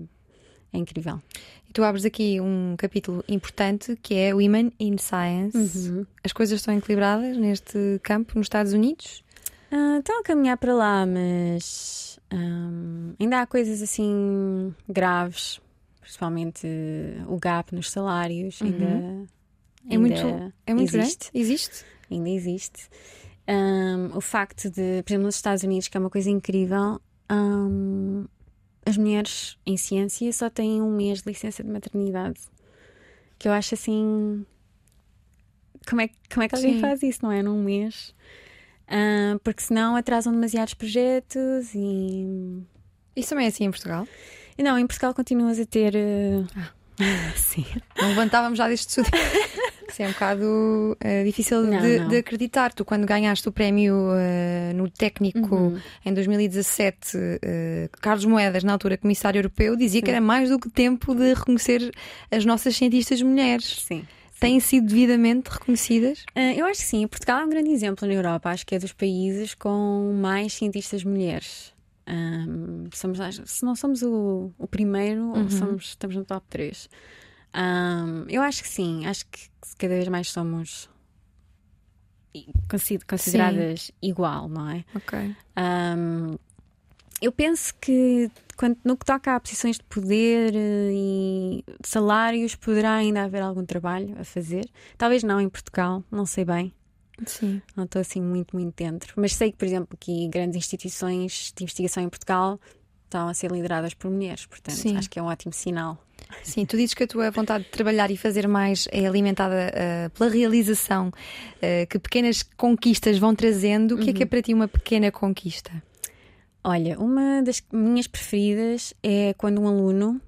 é incrível. E tu abres aqui um capítulo importante que é Women in Science. Uhum. As coisas estão equilibradas neste campo nos Estados Unidos? Uh, estão a caminhar para lá, mas um, ainda há coisas assim graves, principalmente o gap nos salários, uhum. ainda, é muito, é muito existe. Grande? Existe? Ainda existe. Um, o facto de, por exemplo, nos Estados Unidos, que é uma coisa incrível, um, as mulheres em ciência só têm um mês de licença de maternidade. Que eu acho assim. Como é, como é que alguém Sim. faz isso, não é? Num mês. Uh, porque senão atrasam demasiados projetos e. Isso também é assim em Portugal? Não, em Portugal continuas a ter. Uh... Ah. [LAUGHS] Sim. Não levantávamos já deste estudo. [LAUGHS] Isso é um bocado uh, difícil não, de, não. de, acreditar. Tu, quando ganhaste o prémio uh, no técnico uhum. em 2017, uh, Carlos Moedas, na altura comissário europeu, dizia Sim. que era mais do que tempo de reconhecer as nossas cientistas mulheres. Sim têm sido devidamente reconhecidas? Uh, eu acho que sim. Portugal é um grande exemplo na Europa. Acho que é dos países com mais cientistas mulheres. Um, somos, se não somos o, o primeiro, uhum. somos, estamos no top 3. Um, eu acho que sim. Acho que cada vez mais somos consideradas sim. igual, não é? Ok. Um, eu penso que quando, no que toca a posições de poder eh, e salários, poderá ainda haver algum trabalho a fazer. Talvez não em Portugal, não sei bem. Sim. Não estou assim muito, muito dentro. Mas sei que, por exemplo, aqui grandes instituições de investigação em Portugal estão a ser lideradas por mulheres, portanto, Sim. acho que é um ótimo sinal. Sim, tu dizes que a tua vontade de trabalhar e fazer mais é alimentada uh, pela realização uh, que pequenas conquistas vão trazendo. O que é que é uhum. para ti uma pequena conquista? Olha, uma das minhas preferidas é quando um aluno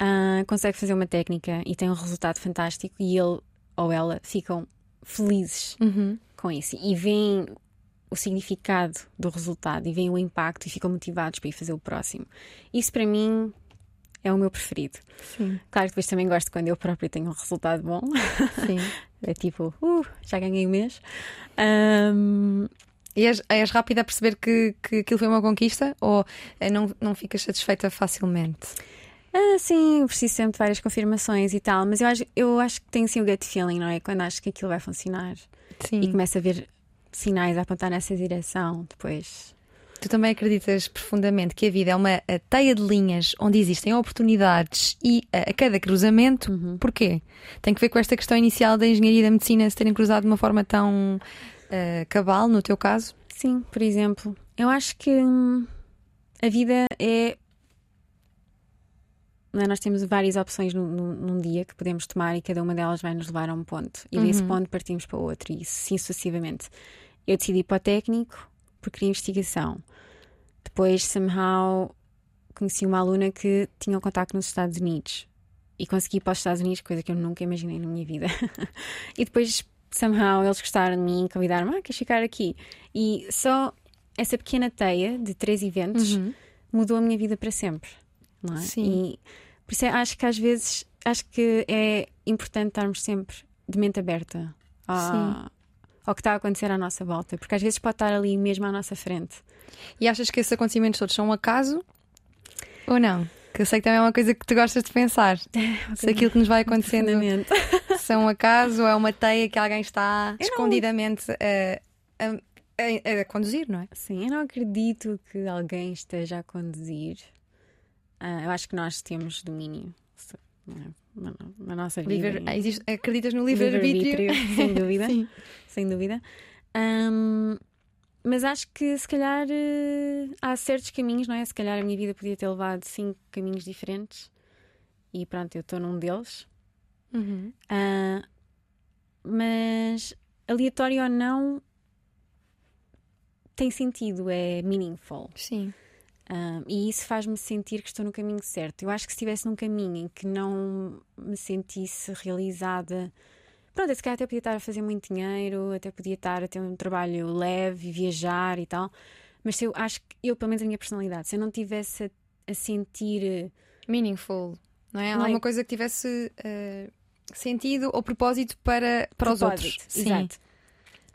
uh, consegue fazer uma técnica e tem um resultado fantástico e ele ou ela ficam felizes uhum. com isso e veem o significado do resultado e veem o impacto e ficam motivados para ir fazer o próximo. Isso para mim é o meu preferido. Sim. Claro que depois também gosto quando eu próprio tenho um resultado bom. Sim. [LAUGHS] é tipo, uh, já ganhei o mês. Um... E és, és rápida a perceber que, que aquilo foi uma conquista ou eh, não, não ficas satisfeita facilmente? Ah, sim, preciso sempre de várias confirmações e tal, mas eu acho, eu acho que tenho sim o gut feeling, não é? Quando acho que aquilo vai funcionar sim. e começo a ver sinais a apontar nessa direção, depois Tu também acreditas profundamente que a vida é uma teia de linhas onde existem oportunidades e a, a cada cruzamento. Uhum. Porquê? Tem que ver com esta questão inicial da engenharia e da medicina se terem cruzado de uma forma tão uh, cabal, no teu caso? Sim, por exemplo. Eu acho que hum, a vida é. é? Nós temos várias opções no, num dia que podemos tomar e cada uma delas vai nos levar a um ponto. E uhum. desse ponto partimos para outro, e assim sucessivamente. Eu decidi para o técnico porque queria investigação. Depois, somehow, conheci uma aluna que tinha um contacto nos Estados Unidos e consegui ir para os Estados Unidos, coisa que eu nunca imaginei na minha vida. [LAUGHS] e depois, somehow, eles gostaram de mim, convidaram-me, ah, queres ficar aqui? E só essa pequena teia de três eventos uhum. mudou a minha vida para sempre. Não é? Sim. E por isso é, acho que às vezes acho que é importante estarmos sempre de mente aberta a, ao que está a acontecer à nossa volta, porque às vezes pode estar ali mesmo à nossa frente. E achas que esses acontecimentos todos são um acaso ou não? Que eu sei que também é uma coisa que tu gostas de pensar. [LAUGHS] Se aquilo que nos vai acontecendo são um acaso ou é uma teia que alguém está eu escondidamente a, a, a, a, conduzir, não é? Sim, eu não acredito que alguém esteja a conduzir. Uh, eu acho que nós temos domínio na, na nossa vida. Livre, existe, acreditas no livre-arbítrio? Livre [LAUGHS] sem dúvida. sem dúvida. Um, mas acho que se calhar uh, há certos caminhos, não é? Se calhar a minha vida podia ter levado cinco caminhos diferentes e pronto, eu estou num deles. Uhum. Uh, mas aleatório ou não tem sentido, é meaningful. Sim. Um, e isso faz-me sentir que estou no caminho certo. Eu acho que se estivesse num caminho em que não me sentisse realizada, pronto, se calhar até podia estar a fazer muito dinheiro, até podia estar a ter um trabalho leve, viajar e tal. Mas se eu acho que eu, pelo menos a minha personalidade, se eu não tivesse a, a sentir meaningful, não é? Alguma coisa que tivesse uh, sentido ou propósito para, para propósito, os outros. Exato. Sim.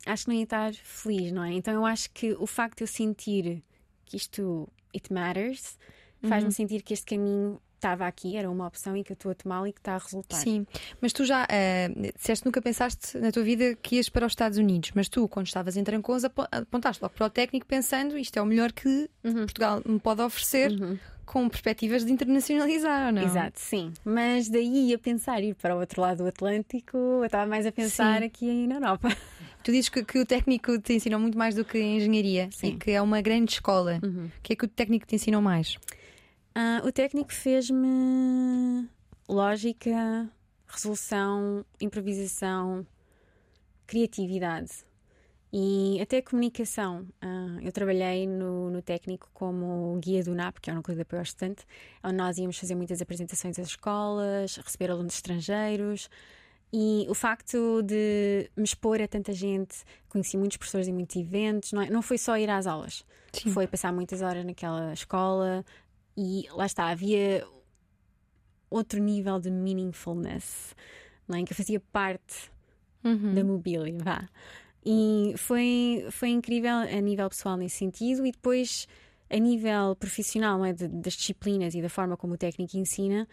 Acho que não ia estar feliz, não é? Então eu acho que o facto de eu sentir que isto it matters, faz-me uhum. sentir que este caminho estava aqui, era uma opção e que eu estou a tomá-lo e que está a resultar. Sim, mas tu já uh, disseste nunca pensaste na tua vida que ias para os Estados Unidos, mas tu, quando estavas em Trancoso, apontaste logo para o técnico pensando isto é o melhor que uhum. Portugal me pode oferecer. Uhum. Com perspectivas de internacionalizar, ou não? Exato, sim. Mas daí a pensar ir para o outro lado do Atlântico, eu estava mais a pensar sim. aqui na Europa. [LAUGHS] Tu dizes que, que, o técnico te ensinou muito mais do que a engenharia Sim. e que é uma grande escola. Uhum. O que é que o técnico te ensinou mais? Uh, o técnico fez-me lógica, resolução, improvisação, criatividade e até comunicação. Uh, eu trabalhei no, no, técnico como guia do NAP, que é o Núcleo de Apoio ao Estudante, onde nós íamos fazer muitas apresentações às escolas, receber alunos estrangeiros. E o facto de me expor a tanta gente, conheci muitos professores em muitos eventos, não, é? não foi só ir às aulas, Sim. foi passar muitas horas naquela escola e lá está, havia outro nível de meaningfulness, não é? que eu fazia parte uhum. da mobília, vá. E foi, foi incrível a nível pessoal nesse sentido e depois a nível profissional, é? De, das disciplinas e da forma como o técnico ensina.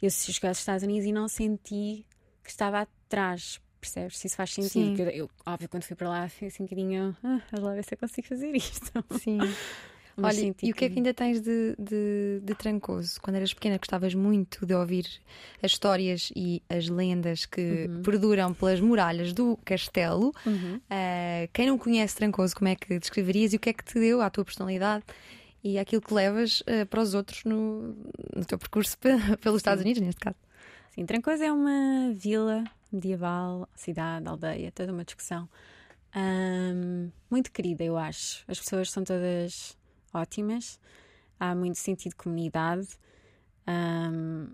Eu cheguei aos Estados Unidos e não senti que estava atrás, percebes? Se isso faz sentido. Eu, eu, óbvio, quando fui para lá, fui assim um bocadinho, ah, lá ver se eu consigo fazer isto. Sim. [LAUGHS] Olha, e o que é que ainda tens de, de, de, trancoso? Quando eras pequena, gostavas muito de ouvir as histórias e as lendas que uhum. perduram pelas muralhas do castelo. Uhum. Uh, quem não conhece Trancoso, como é que descreverias e o que é que te deu à tua personalidade e aquilo que levas uh, para os outros no, no teu percurso [LAUGHS] pelos Estados Unidos, neste caso? Sim, Trancoso é uma vila medieval, cidade, aldeia, toda uma discussão. Um, muito querida, eu acho. As pessoas são todas ótimas. Há muito sentido de comunidade. Um,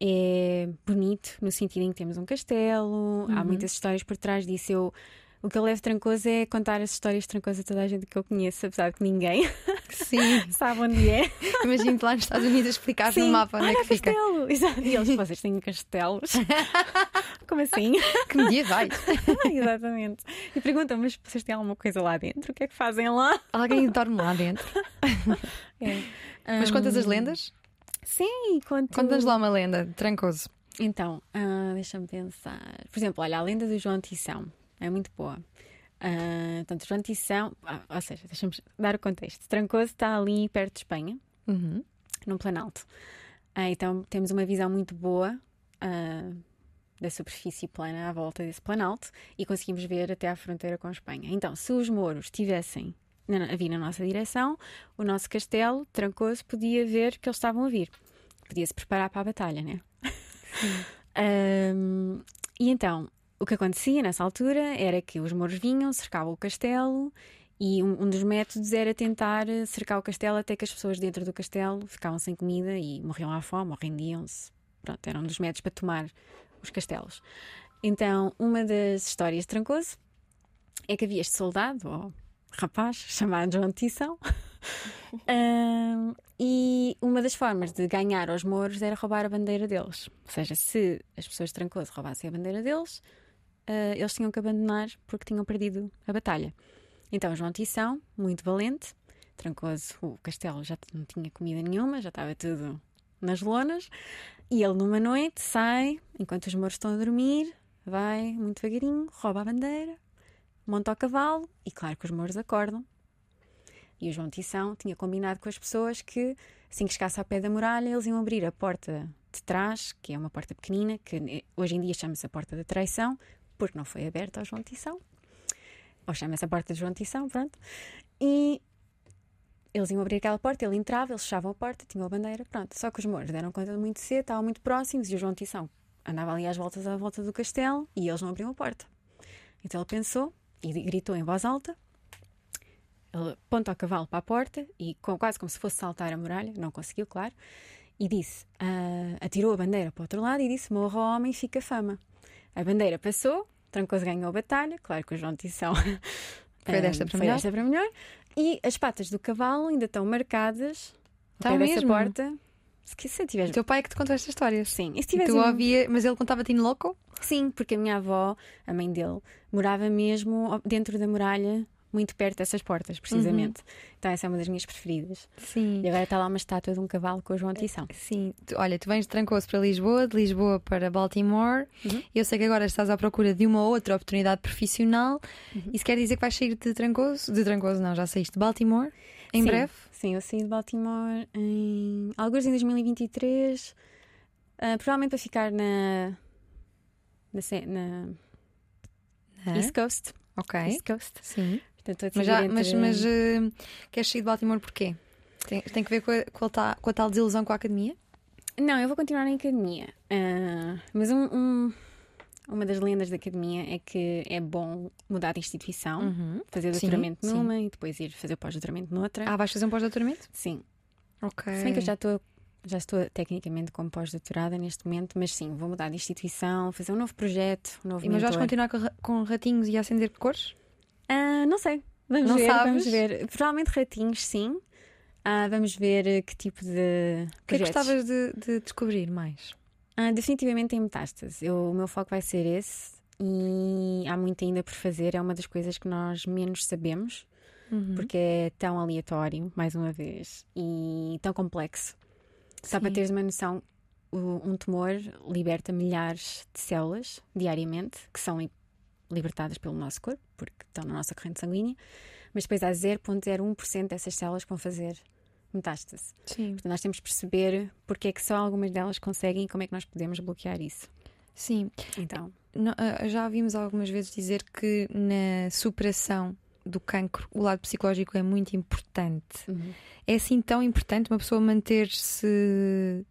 é bonito no sentido em que temos um castelo, uhum. há muitas histórias por trás disso. Eu, o que eu levo trancoso é contar as histórias trancoso a toda a gente que eu conheço, apesar de que ninguém [LAUGHS] Sim. sabe onde é. Imagino-te lá nos Estados Unidos explicar no mapa onde é que fica. castelo! [LAUGHS] Exato. E eles, vocês têm castelos? [LAUGHS] Como assim? Que medievais! Exatamente. E perguntam, mas vocês têm alguma coisa lá dentro? O que é que fazem lá? Alguém dorme lá dentro. É. Mas contas as lendas? Sim, conto. Contas lá uma lenda de Trancoso. Então, uh, deixa-me pensar. Por exemplo, olha, a lenda do João Tição é muito boa. Uh, portanto, João Tição, ah, ou seja, deixa-me dar o contexto. Trancoso está ali perto de Espanha, uhum. no Planalto. Uh, então, temos uma visão muito boa uh, da superfície plana à volta desse Planalto e conseguimos ver até à fronteira com a Espanha. Então, se os mouros tivessem a vir na nossa direção, o nosso castelo, Trancoso, podia ver que eles estavam a vir. Podia se preparar para a batalha, né? um, [LAUGHS] e então, o que acontecia nessa altura era que os mouros vinham, cercavam o castelo e um, um, dos métodos era tentar cercar o castelo até que as pessoas dentro do castelo ficavam sem comida e morriam à fome ou rendiam-se. Pronto, era um dos métodos para tomar os castelos. Então, uma das histórias de Trancoso é que havia este soldado, ou rapaz [LAUGHS] chamado João Tição. [LAUGHS] um, e uma das formas de ganhar aos mouros era roubar a bandeira deles. Ou seja, se as pessoas de Trancoso roubassem a bandeira deles, uh, eles tinham que abandonar porque tinham perdido a batalha. Então, João Tição, muito valente, Trancoso, o castelo já não tinha comida nenhuma, já estava tudo nas lonas, e ele numa noite sai, enquanto os mouros estão a dormir, vai muito devagarinho, rouba a bandeira, monta ao cavalo e, claro, que os mouros acordam. E o João Tição tinha combinado com as pessoas que, assim que chegasse ao pé da muralha, eles iam abrir a porta de trás, que é uma porta pequenina, que hoje em dia chama-se a Porta da Traição, porque não foi aberta ao João Tição. Ou chama-se a Porta de João Tição, pronto. E eles iam abrir aquela porta, ele entrava, eles fechavam a porta, tinham a bandeira, pronto. Só que os mouros deram conta de muito cedo, estavam muito próximos e o João Tição andava ali às voltas à volta do castelo e eles não abriam a porta. Então ele pensou, e gritou em voz alta. Ele aponta o cavalo para a porta e, com, quase como se fosse saltar a muralha, não conseguiu, claro, e disse: uh, atirou a bandeira para o outro lado e disse: Morra o homem, fica fama. A bandeira passou, Trancoso ganhou a batalha, claro que o João Tição [LAUGHS] foi desta para, melhor. Desta para melhor. E as patas do cavalo ainda estão marcadas está dessa porta. Se, se tiveres... O teu pai é que te contou esta história? Sim. E se tu um... ouvia, mas ele contava-te em louco? Sim, porque a minha avó, a mãe dele, morava mesmo dentro da muralha, muito perto dessas portas, precisamente. Uhum. Então essa é uma das minhas preferidas. Sim. E agora está lá uma estátua de um cavalo com o João Tição. Sim. Olha, tu vens de Trancoso para Lisboa, de Lisboa para Baltimore. Uhum. Eu sei que agora estás à procura de uma outra oportunidade profissional. Uhum. Isso quer dizer que vais sair de Trancoso? De Trancoso não, já saíste de Baltimore? Em sim, breve? Sim, eu saí de Baltimore em. alguns em 2023. Uh, ah, provavelmente para ficar na na, na East Coast. Ok. East Coast. Sim. Portanto, mas, já, mas, mas uh, queres sair de Baltimore porquê? Tem, tem que ver com a, com, a tal, com a tal desilusão com a academia? Não, eu vou continuar na academia. Uh, mas um, um, uma das lendas da academia é que é bom mudar de instituição, uhum. fazer doutoramento sim, numa sim. e depois ir fazer pós-doutoramento noutra. Ah, vais fazer um pós-doutoramento? Sim. Ok. Se bem que eu já estou já estou tecnicamente como pós-doutorada neste momento, mas sim, vou mudar de instituição, fazer um novo projeto, um novo E mas vais continuar com, com, ratinhos e acender cores? Uh, não sei. Vamos não ver, sabes? vamos ver. Provavelmente ratinhos, sim. Uh, vamos ver que tipo de. O que é que gostavas de, de, descobrir mais? Uh, definitivamente em metástase. Eu, o meu foco vai ser esse e há muito ainda por fazer. É uma das coisas que nós menos sabemos, uhum. porque é tão aleatório, mais uma vez, e tão complexo. Só para teres uma noção, um tumor liberta milhares de células diariamente, que são libertadas pelo nosso corpo, porque estão na nossa corrente sanguínea, mas depois há 0,01% dessas células que vão fazer metástase. Sim. Portanto, nós temos de perceber porque é que só algumas delas conseguem e como é que nós podemos bloquear isso. Sim. Então. Ah, já ouvimos algumas vezes dizer que na superação do cancro, o lado psicológico é muito importante. Uhum. É assim tão importante uma pessoa manter-se,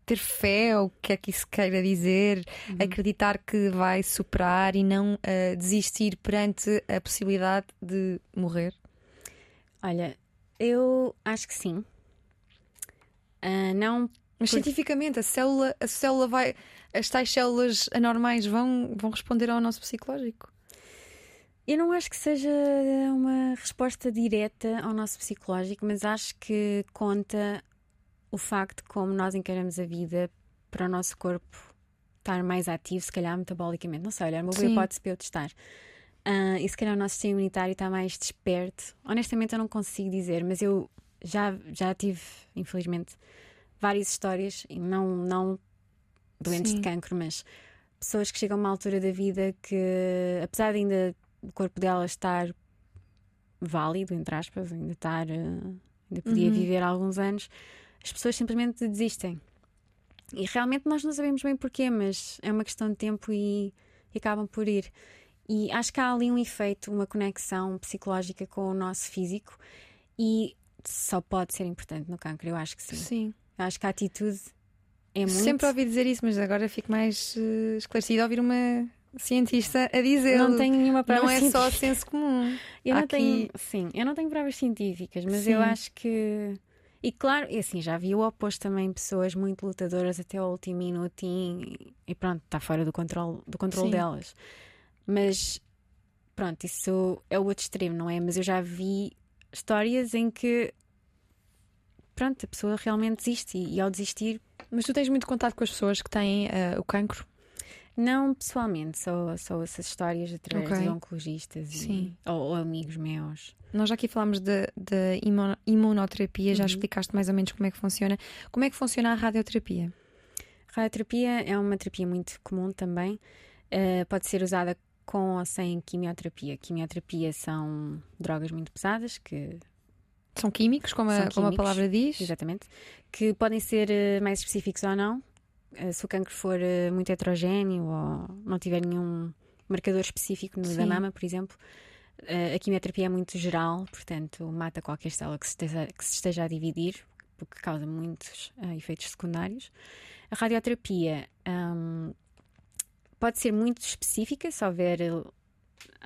ter fé, ou o que é que isso queira dizer, uhum. acreditar que vai superar e não uh, desistir perante a possibilidade de morrer? Olha, Eu acho que sim. Uh, não. Mas por... cientificamente, a célula, a célula vai. As tais células anormais vão, vão responder ao nosso psicológico. Eu não acho que seja uma resposta direta ao nosso psicológico, mas acho que conta o facto de como nós encaramos a vida para o nosso corpo estar mais ativo, se calhar metabolicamente. Não sei, olha, é uma boa hipótese para eu testar. Uh, e se calhar o nosso sistema imunitário está mais desperto. Honestamente, eu não consigo dizer, mas eu já, já tive, infelizmente, várias histórias, e não, não doentes Sim. de cancro, mas pessoas que chegam a uma altura da vida que, apesar de ainda o corpo dela estar válido, entre aspas, ainda estar. Uh, ainda podia uhum. viver alguns anos, as pessoas simplesmente desistem. E realmente nós não sabemos bem porquê, mas é uma questão de tempo e, e acabam por ir. E acho que há ali um efeito, uma conexão psicológica com o nosso físico e só pode ser importante no cancro, eu acho que sim. Sim. Eu acho que a atitude é muito. Sempre ouvi dizer isso, mas agora fico mais uh, esclarecida a ouvir uma cientista a dizer. Não tenho nenhuma prova Não é científica. só senso comum. [LAUGHS] Eu não Aqui... tenho, sim, eu não tenho provas científicas, mas sim. eu acho que e claro, e assim, já vi o oposto também, pessoas muito lutadoras até ao último minuto e, e pronto, está fora do controle, do controle delas. Mas pronto, isso é o outro extremo, não é? Mas eu já vi histórias em que pronto, a pessoa realmente desiste e, e ao desistir. Mas tu tens muito contato com as pessoas que têm uh, o cancro? Não pessoalmente, só, só essas histórias através okay. de oncologistas e, ou, ou, amigos meus. Nós já aqui falámos de, de imunoterapia, já uhum. explicaste mais ou menos como é que funciona. Como é que funciona a radioterapia? A radioterapia é uma terapia muito comum também. Uh, pode ser usada com ou sem quimioterapia. Quimioterapia são drogas muito pesadas que são químicos, como, a, como a palavra diz. Exatamente. Que podem ser uh, mais específicos ou não. Eh, se o cancro for uh, muito heterogéneo ou não tiver nenhum marcador específico no Sim. da mama, por exemplo, uh, a quimioterapia é muito geral, portanto, mata qualquer célula que se esteja, que se esteja a dividir, porque causa muitos efeitos secundários. A radioterapia um, pode ser muito específica, se houver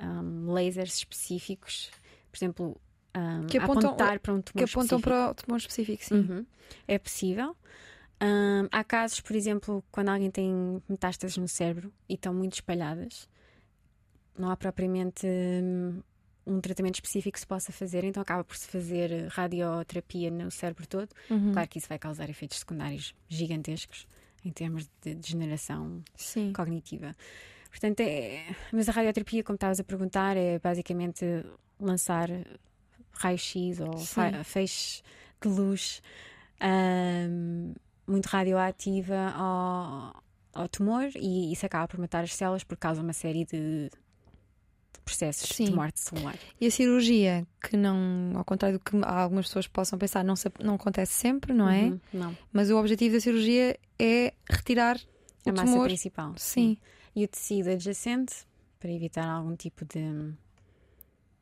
um, lasers específicos, por exemplo, um, que apontam, apontar para um tumor que apontam específico. para o tumor específico, sim. Uhum. É possível. Um, há casos, por exemplo, quando alguém tem metástases no cérebro e estão muito espalhadas, não há propriamente um, um tratamento específico que se possa fazer, então acaba por se fazer radioterapia no cérebro todo. Uhum. Claro que isso vai causar efeitos secundários gigantescos em termos de degeneração Sim. cognitiva. Portanto, é, mas a radioterapia, como estavas a perguntar, é basicamente lançar raio-x ou feixe de luz. Um, muito radioativa ao, ao tumor e isso acaba por matar as células por causa de uma série de, processos Sim. de morte celular. E a cirurgia, que não, ao contrário do que algumas pessoas possam pensar, não, se, não acontece sempre, não é? Uhum, não. Mas o objetivo da cirurgia é retirar a massa tumor. principal. Sim. E o tecido adjacente para evitar algum tipo de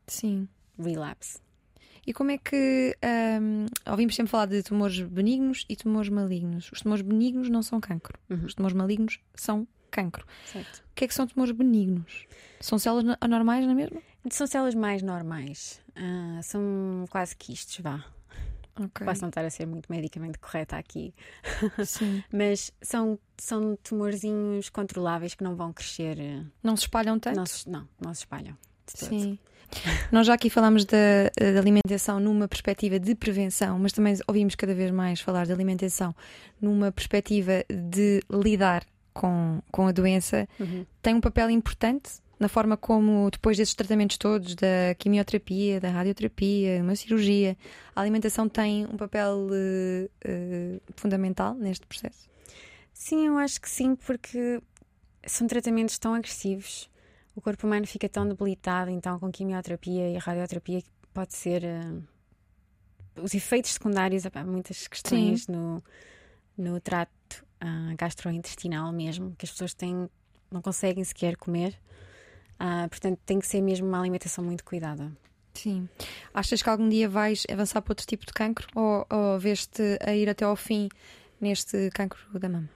Sim. relapse. E como é que. Um, ouvimos sempre falar de tumores benignos e tumores malignos. Os tumores benignos não são cancro. Uhum. Os tumores malignos são cancro. Certo. O que é que são tumores benignos? São células anormais, não é mesmo? São células mais normais. Uh, são quase quistes, vá. Okay. Posso não estar a ser muito medicamente correta aqui. [LAUGHS] Sim. Mas são, são tumorzinhos controláveis que não vão crescer. Não se espalham tanto? Não, não, não se espalham. Sim. Nós já aqui falamos da, da, alimentação numa perspectiva de prevenção, mas também ouvimos cada vez mais falar de alimentação numa perspectiva de lidar com, com a doença. Uhum. Tem um papel importante na forma como, depois desses tratamentos todos, da quimioterapia, da radioterapia, uma cirurgia, a alimentação tem um papel uh, uh, fundamental neste processo? Sim, eu acho que sim, porque são tratamentos tão agressivos o corpo humano fica tão debilitado, então, com quimioterapia e radioterapia, que pode ser. Uh, os efeitos secundários, há muitas questões no, no trato uh, gastrointestinal mesmo, que as pessoas têm, não conseguem sequer comer. Uh, portanto, tem que ser mesmo uma alimentação muito cuidada. Sim. Achas que algum dia vais avançar para outro tipo de cancro ou, ou vês-te a ir até ao fim neste cancro da mama?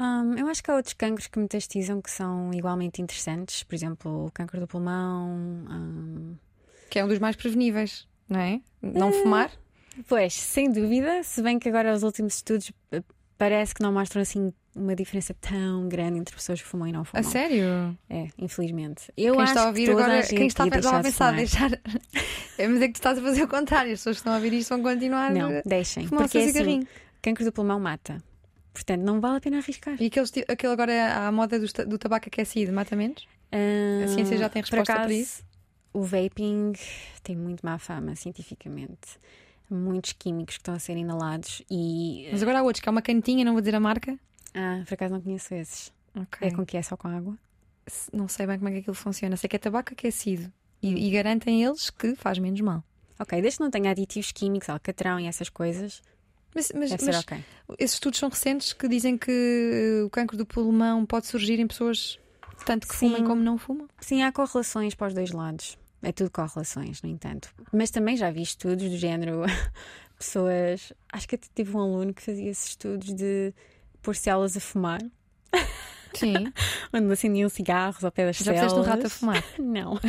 Um, eu acho que há outros cancros que metastizam que são igualmente interessantes, por exemplo, o cancro do pulmão. Um... Que é um dos mais preveníveis, não é? Não uh, fumar? Pois, sem dúvida, se bem que agora os últimos estudos eh, parece que não mostram assim uma diferença tão grande entre pessoas que fumam e não fumam. A sério? É, infelizmente. Eu quem acho está a ouvir que toda agora, a gente quem está a pensar, deixar de deixar. [LAUGHS] É, Mas é que tu estás a fazer o contrário. As pessoas que estão a ouvir isto vão continuar. Não, deixem. Porque é assim, cancro do pulmão mata. Portanto, não vale a pena arriscar. E aqueles, ti- aquele agora é a moda do, do tabaco aquecido, mata menos? A ciência já tem Ah, resposta acaso, para isso? O vaping tem muito má fama cientificamente. Muitos químicos que estão a ser inalados e. Mas agora há outros, que é uma cantinha, não vou dizer a marca. Ah, por acaso não conheço esses. Ok. É com que é só com água? Não sei bem como é que aquilo funciona. Sei que é tabaco aquecido. E, Hum. e garantem eles que faz menos mal. Ok, desde que não tenha aditivos químicos, alcatrão e essas coisas, Mas, mas- mas ser ok. esses estudos são recentes que dizem que o cancro do pulmão pode surgir em pessoas tanto que Sim. fumem como não fumam. Sim, há correlações para os dois lados. É tudo correlações, no entanto. Mas também já vi estudos do género [LAUGHS] pessoas. Acho que até tive um aluno que fazia esses estudos de pôr células a fumar, Sim. [LAUGHS] onde acendiam cigarros ao pé das Já células. fizeste um rato a fumar. [LAUGHS] Não.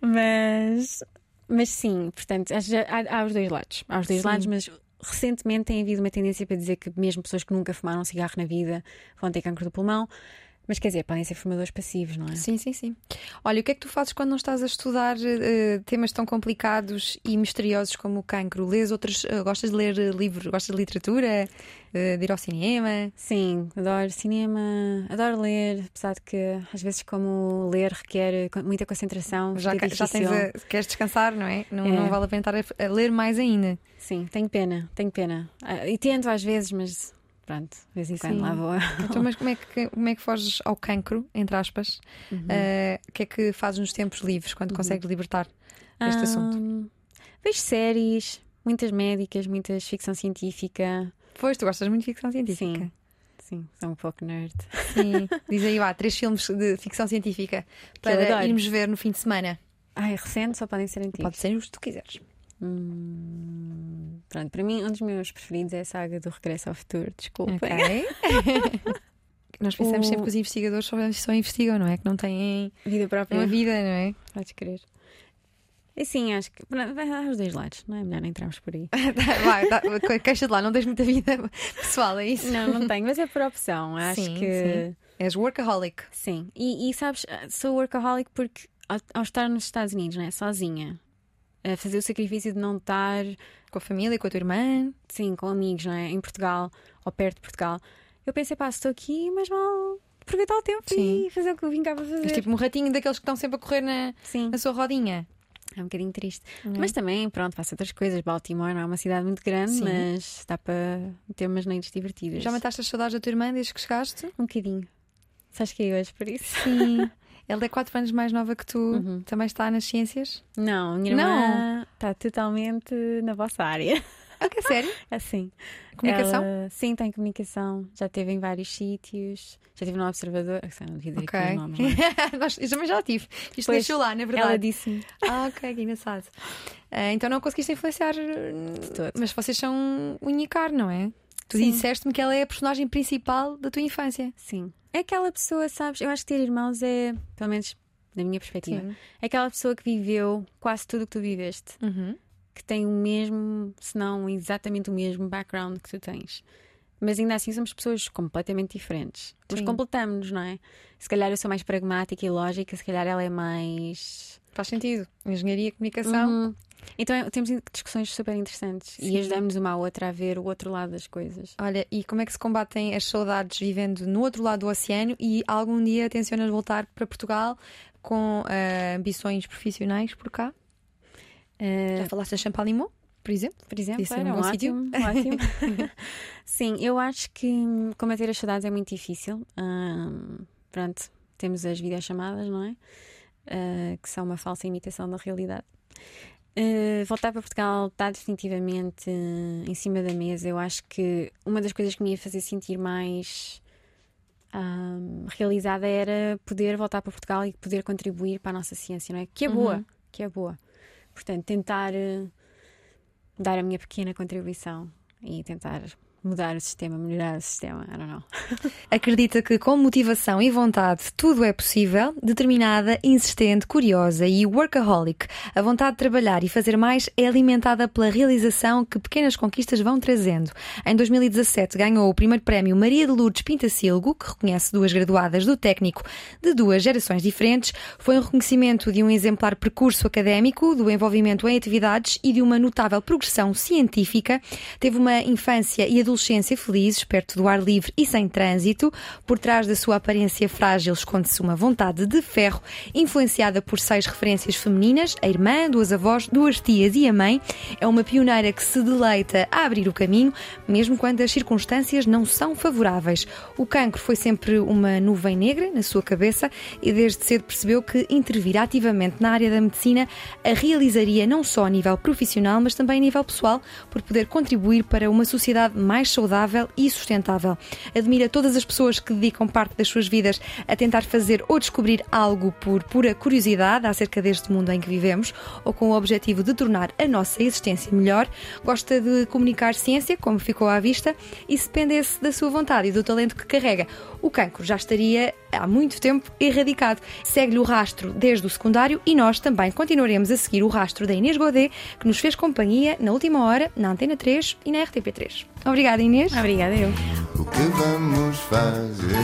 mas, mas sim, portanto, há, há os dois lados. Há os dois Sim. lados, mas recentemente tem havido uma tendência para dizer que mesmo pessoas que nunca fumaram cigarro na vida vão ter cancro do pulmão. Mas quer dizer, podem ser fumadores passivos, não é? Sim, sim, sim. Olha, o que é que tu fazes quando não estás a estudar eh, temas tão complicados e misteriosos como o cancro? Lês outros. eh, gostas de ler eh, livros? Gostas de literatura? De ir ao cinema? Sim, adoro cinema, adoro ler, apesar de que às vezes, como ler requer muita concentração, Já, ca- já tens a, queres descansar, não é? Não, É. não vale a pena estar a, a ler mais ainda. Sim, tenho pena, tenho pena. Ah, E tento às vezes, mas pronto, de vez em quando Sim. lá vou. Então, mas como é, que, como é que foges ao cancro, entre aspas? Uhum. Eh, o que é que fazes nos tempos livres, quando consegues libertar deste assunto? Vejo séries, muitas médicas, muitas ficção científica. Pois, tu gostas muito de ficção científica. Sim. Sim, sou um pouco nerd. Sim. [LAUGHS] Diz aí, vá, três filmes de ficção científica para irmos ver no fim de semana. Ah, é recente, só podem ser antigos. Pode ser os que tu quiseres. Hum, pronto, para mim, um dos meus preferidos é a saga do Regresso ao Futuro. Desculpa. Ok. [LAUGHS] Nós pensamos O- sempre que os investigadores só, só investigam, não é? Que não têm Vida própria. uma vida, não é? Podes crer. E sim, acho que vai dar os dois lados, não é melhor entrarmos por aí. [LAUGHS] Tá, Vai, tá, queixa de lá, não tens muita vida [LAUGHS] pessoal, é isso? Não, não tenho, mas é por opção. Acho Sim, que sim. És workaholic. sim. E, e sabes, sou workaholic porque ao, ao estar nos Estados Unidos, não é? Sozinha, a fazer o sacrifício de não estar, Com a família, com a tua irmã. sim, com amigos, não é? Em Portugal ou perto de Portugal. Eu pensei, pá, estou aqui, mas mal aproveitar o tempo Sim. e fazer o que eu vim cá para fazer. És tipo um ratinho daqueles que estão sempre a correr na, Sim, na sua rodinha. é um bocadinho triste. É? Mas também, pronto, faço outras coisas. Baltimore não é uma cidade muito grande, Sim. mas dá para ter umas noites divertidas. Já mataste as saudades da tua irmã desde que chegaste? Um bocadinho. Sabes que é hoje por isso? Sim. [LAUGHS] Ela é 4 anos mais nova que tu. Uhum. Também está nas ciências? Não, minha irmã está totalmente na vossa área. Ok, sério? [LAUGHS] Assim. Comunicação? Ela, sim, tem comunicação. Já esteve em vários sítios. Já esteve no observador. Ah, Não devia dizer Ok. aqui os nomes, não é? Nós- eu também já tive. Isto Pois, nasceu lá, na verdade. Ela disse-me. Ah, ok, que engraçado. Ah, então não conseguiste influenciar. todo. Mas vocês são unha carne, não é? Tu Sim. disseste-me que ela é a personagem principal da tua infância. Sim. É aquela pessoa, sabes? Eu acho que ter irmãos é, pelo menos na minha perspectiva, é aquela pessoa que viveu quase tudo o que tu viveste. Uhum. que tem o mesmo, se não exatamente o mesmo background que tu tens. Mas ainda assim somos pessoas completamente diferentes. Mas Sim. completamos-nos, não é? Se calhar eu sou mais pragmática e lógica, se calhar ela é mais. Faz sentido. Engenharia, comunicação. Uhum. Então é- temos discussões super interessantes Sim. e ajudamos uma à outra a ver o outro lado das coisas. Olha, e como é que se combatem as saudades vivendo no outro lado do oceano e algum dia tencionas voltar para Portugal com ah, ambições profissionais por cá? Eh, Já falaste em Champalimau, por exemplo? por exemplo, Isso é um era bom ótimo, ótimo. [LAUGHS] Sim, eu acho que combater as saudades é muito difícil. Hum, pronto, temos as videochamadas, não é? Ah, que são uma falsa imitação da realidade. Uh, voltar para Portugal está definitivamente uh, em cima da mesa. Eu acho que uma das coisas que me ia fazer sentir mais realizada era poder voltar para Portugal e poder contribuir para a nossa ciência, não é? Que é boa, Uhum. que é boa. Portanto, tentar uh, dar a minha pequena contribuição e tentar mudar o sistema, melhorar o sistema. I don't know. [LAUGHS] Acredita que com motivação e vontade tudo é possível, determinada, insistente, curiosa e workaholic. A vontade de trabalhar e fazer mais é alimentada pela realização que pequenas conquistas vão trazendo. Em 2017 ganhou o primeiro prémio Maria de Lourdes Pintacilgo, que reconhece duas graduadas do técnico de duas gerações diferentes. Foi um reconhecimento de um exemplar percurso académico, do envolvimento em atividades e de uma notável progressão científica. Teve uma infância e felizes, perto do ar livre e sem trânsito. Por trás da sua aparência frágil esconde-se uma vontade de ferro, influenciada por seis referências femininas: a irmã, duas avós, duas tias e a mãe. É uma pioneira que se deleita a abrir o caminho, mesmo quando as circunstâncias não são favoráveis. O cancro foi sempre uma nuvem negra na sua cabeça e desde cedo percebeu que intervir ativamente na área da medicina a realizaria não só a nível profissional, mas também a nível pessoal, por poder contribuir para uma sociedade mais mais saudável e sustentável. Admira todas as pessoas que dedicam parte das suas vidas a tentar fazer ou descobrir algo por pura curiosidade acerca deste mundo em que vivemos ou com o objetivo de tornar a nossa existência melhor. Gosta de comunicar ciência, como ficou à vista, e se dependesse da sua vontade e do talento que carrega, o cancro já estaria há muito tempo erradicado. Segue-lhe o rastro desde o secundário e nós também continuaremos a seguir o rastro da Inês Godet, que nos fez companhia na última hora na Antena 3 e na RTP3. Obrigada, Inês. Obrigada, eu. O que vamos fazer?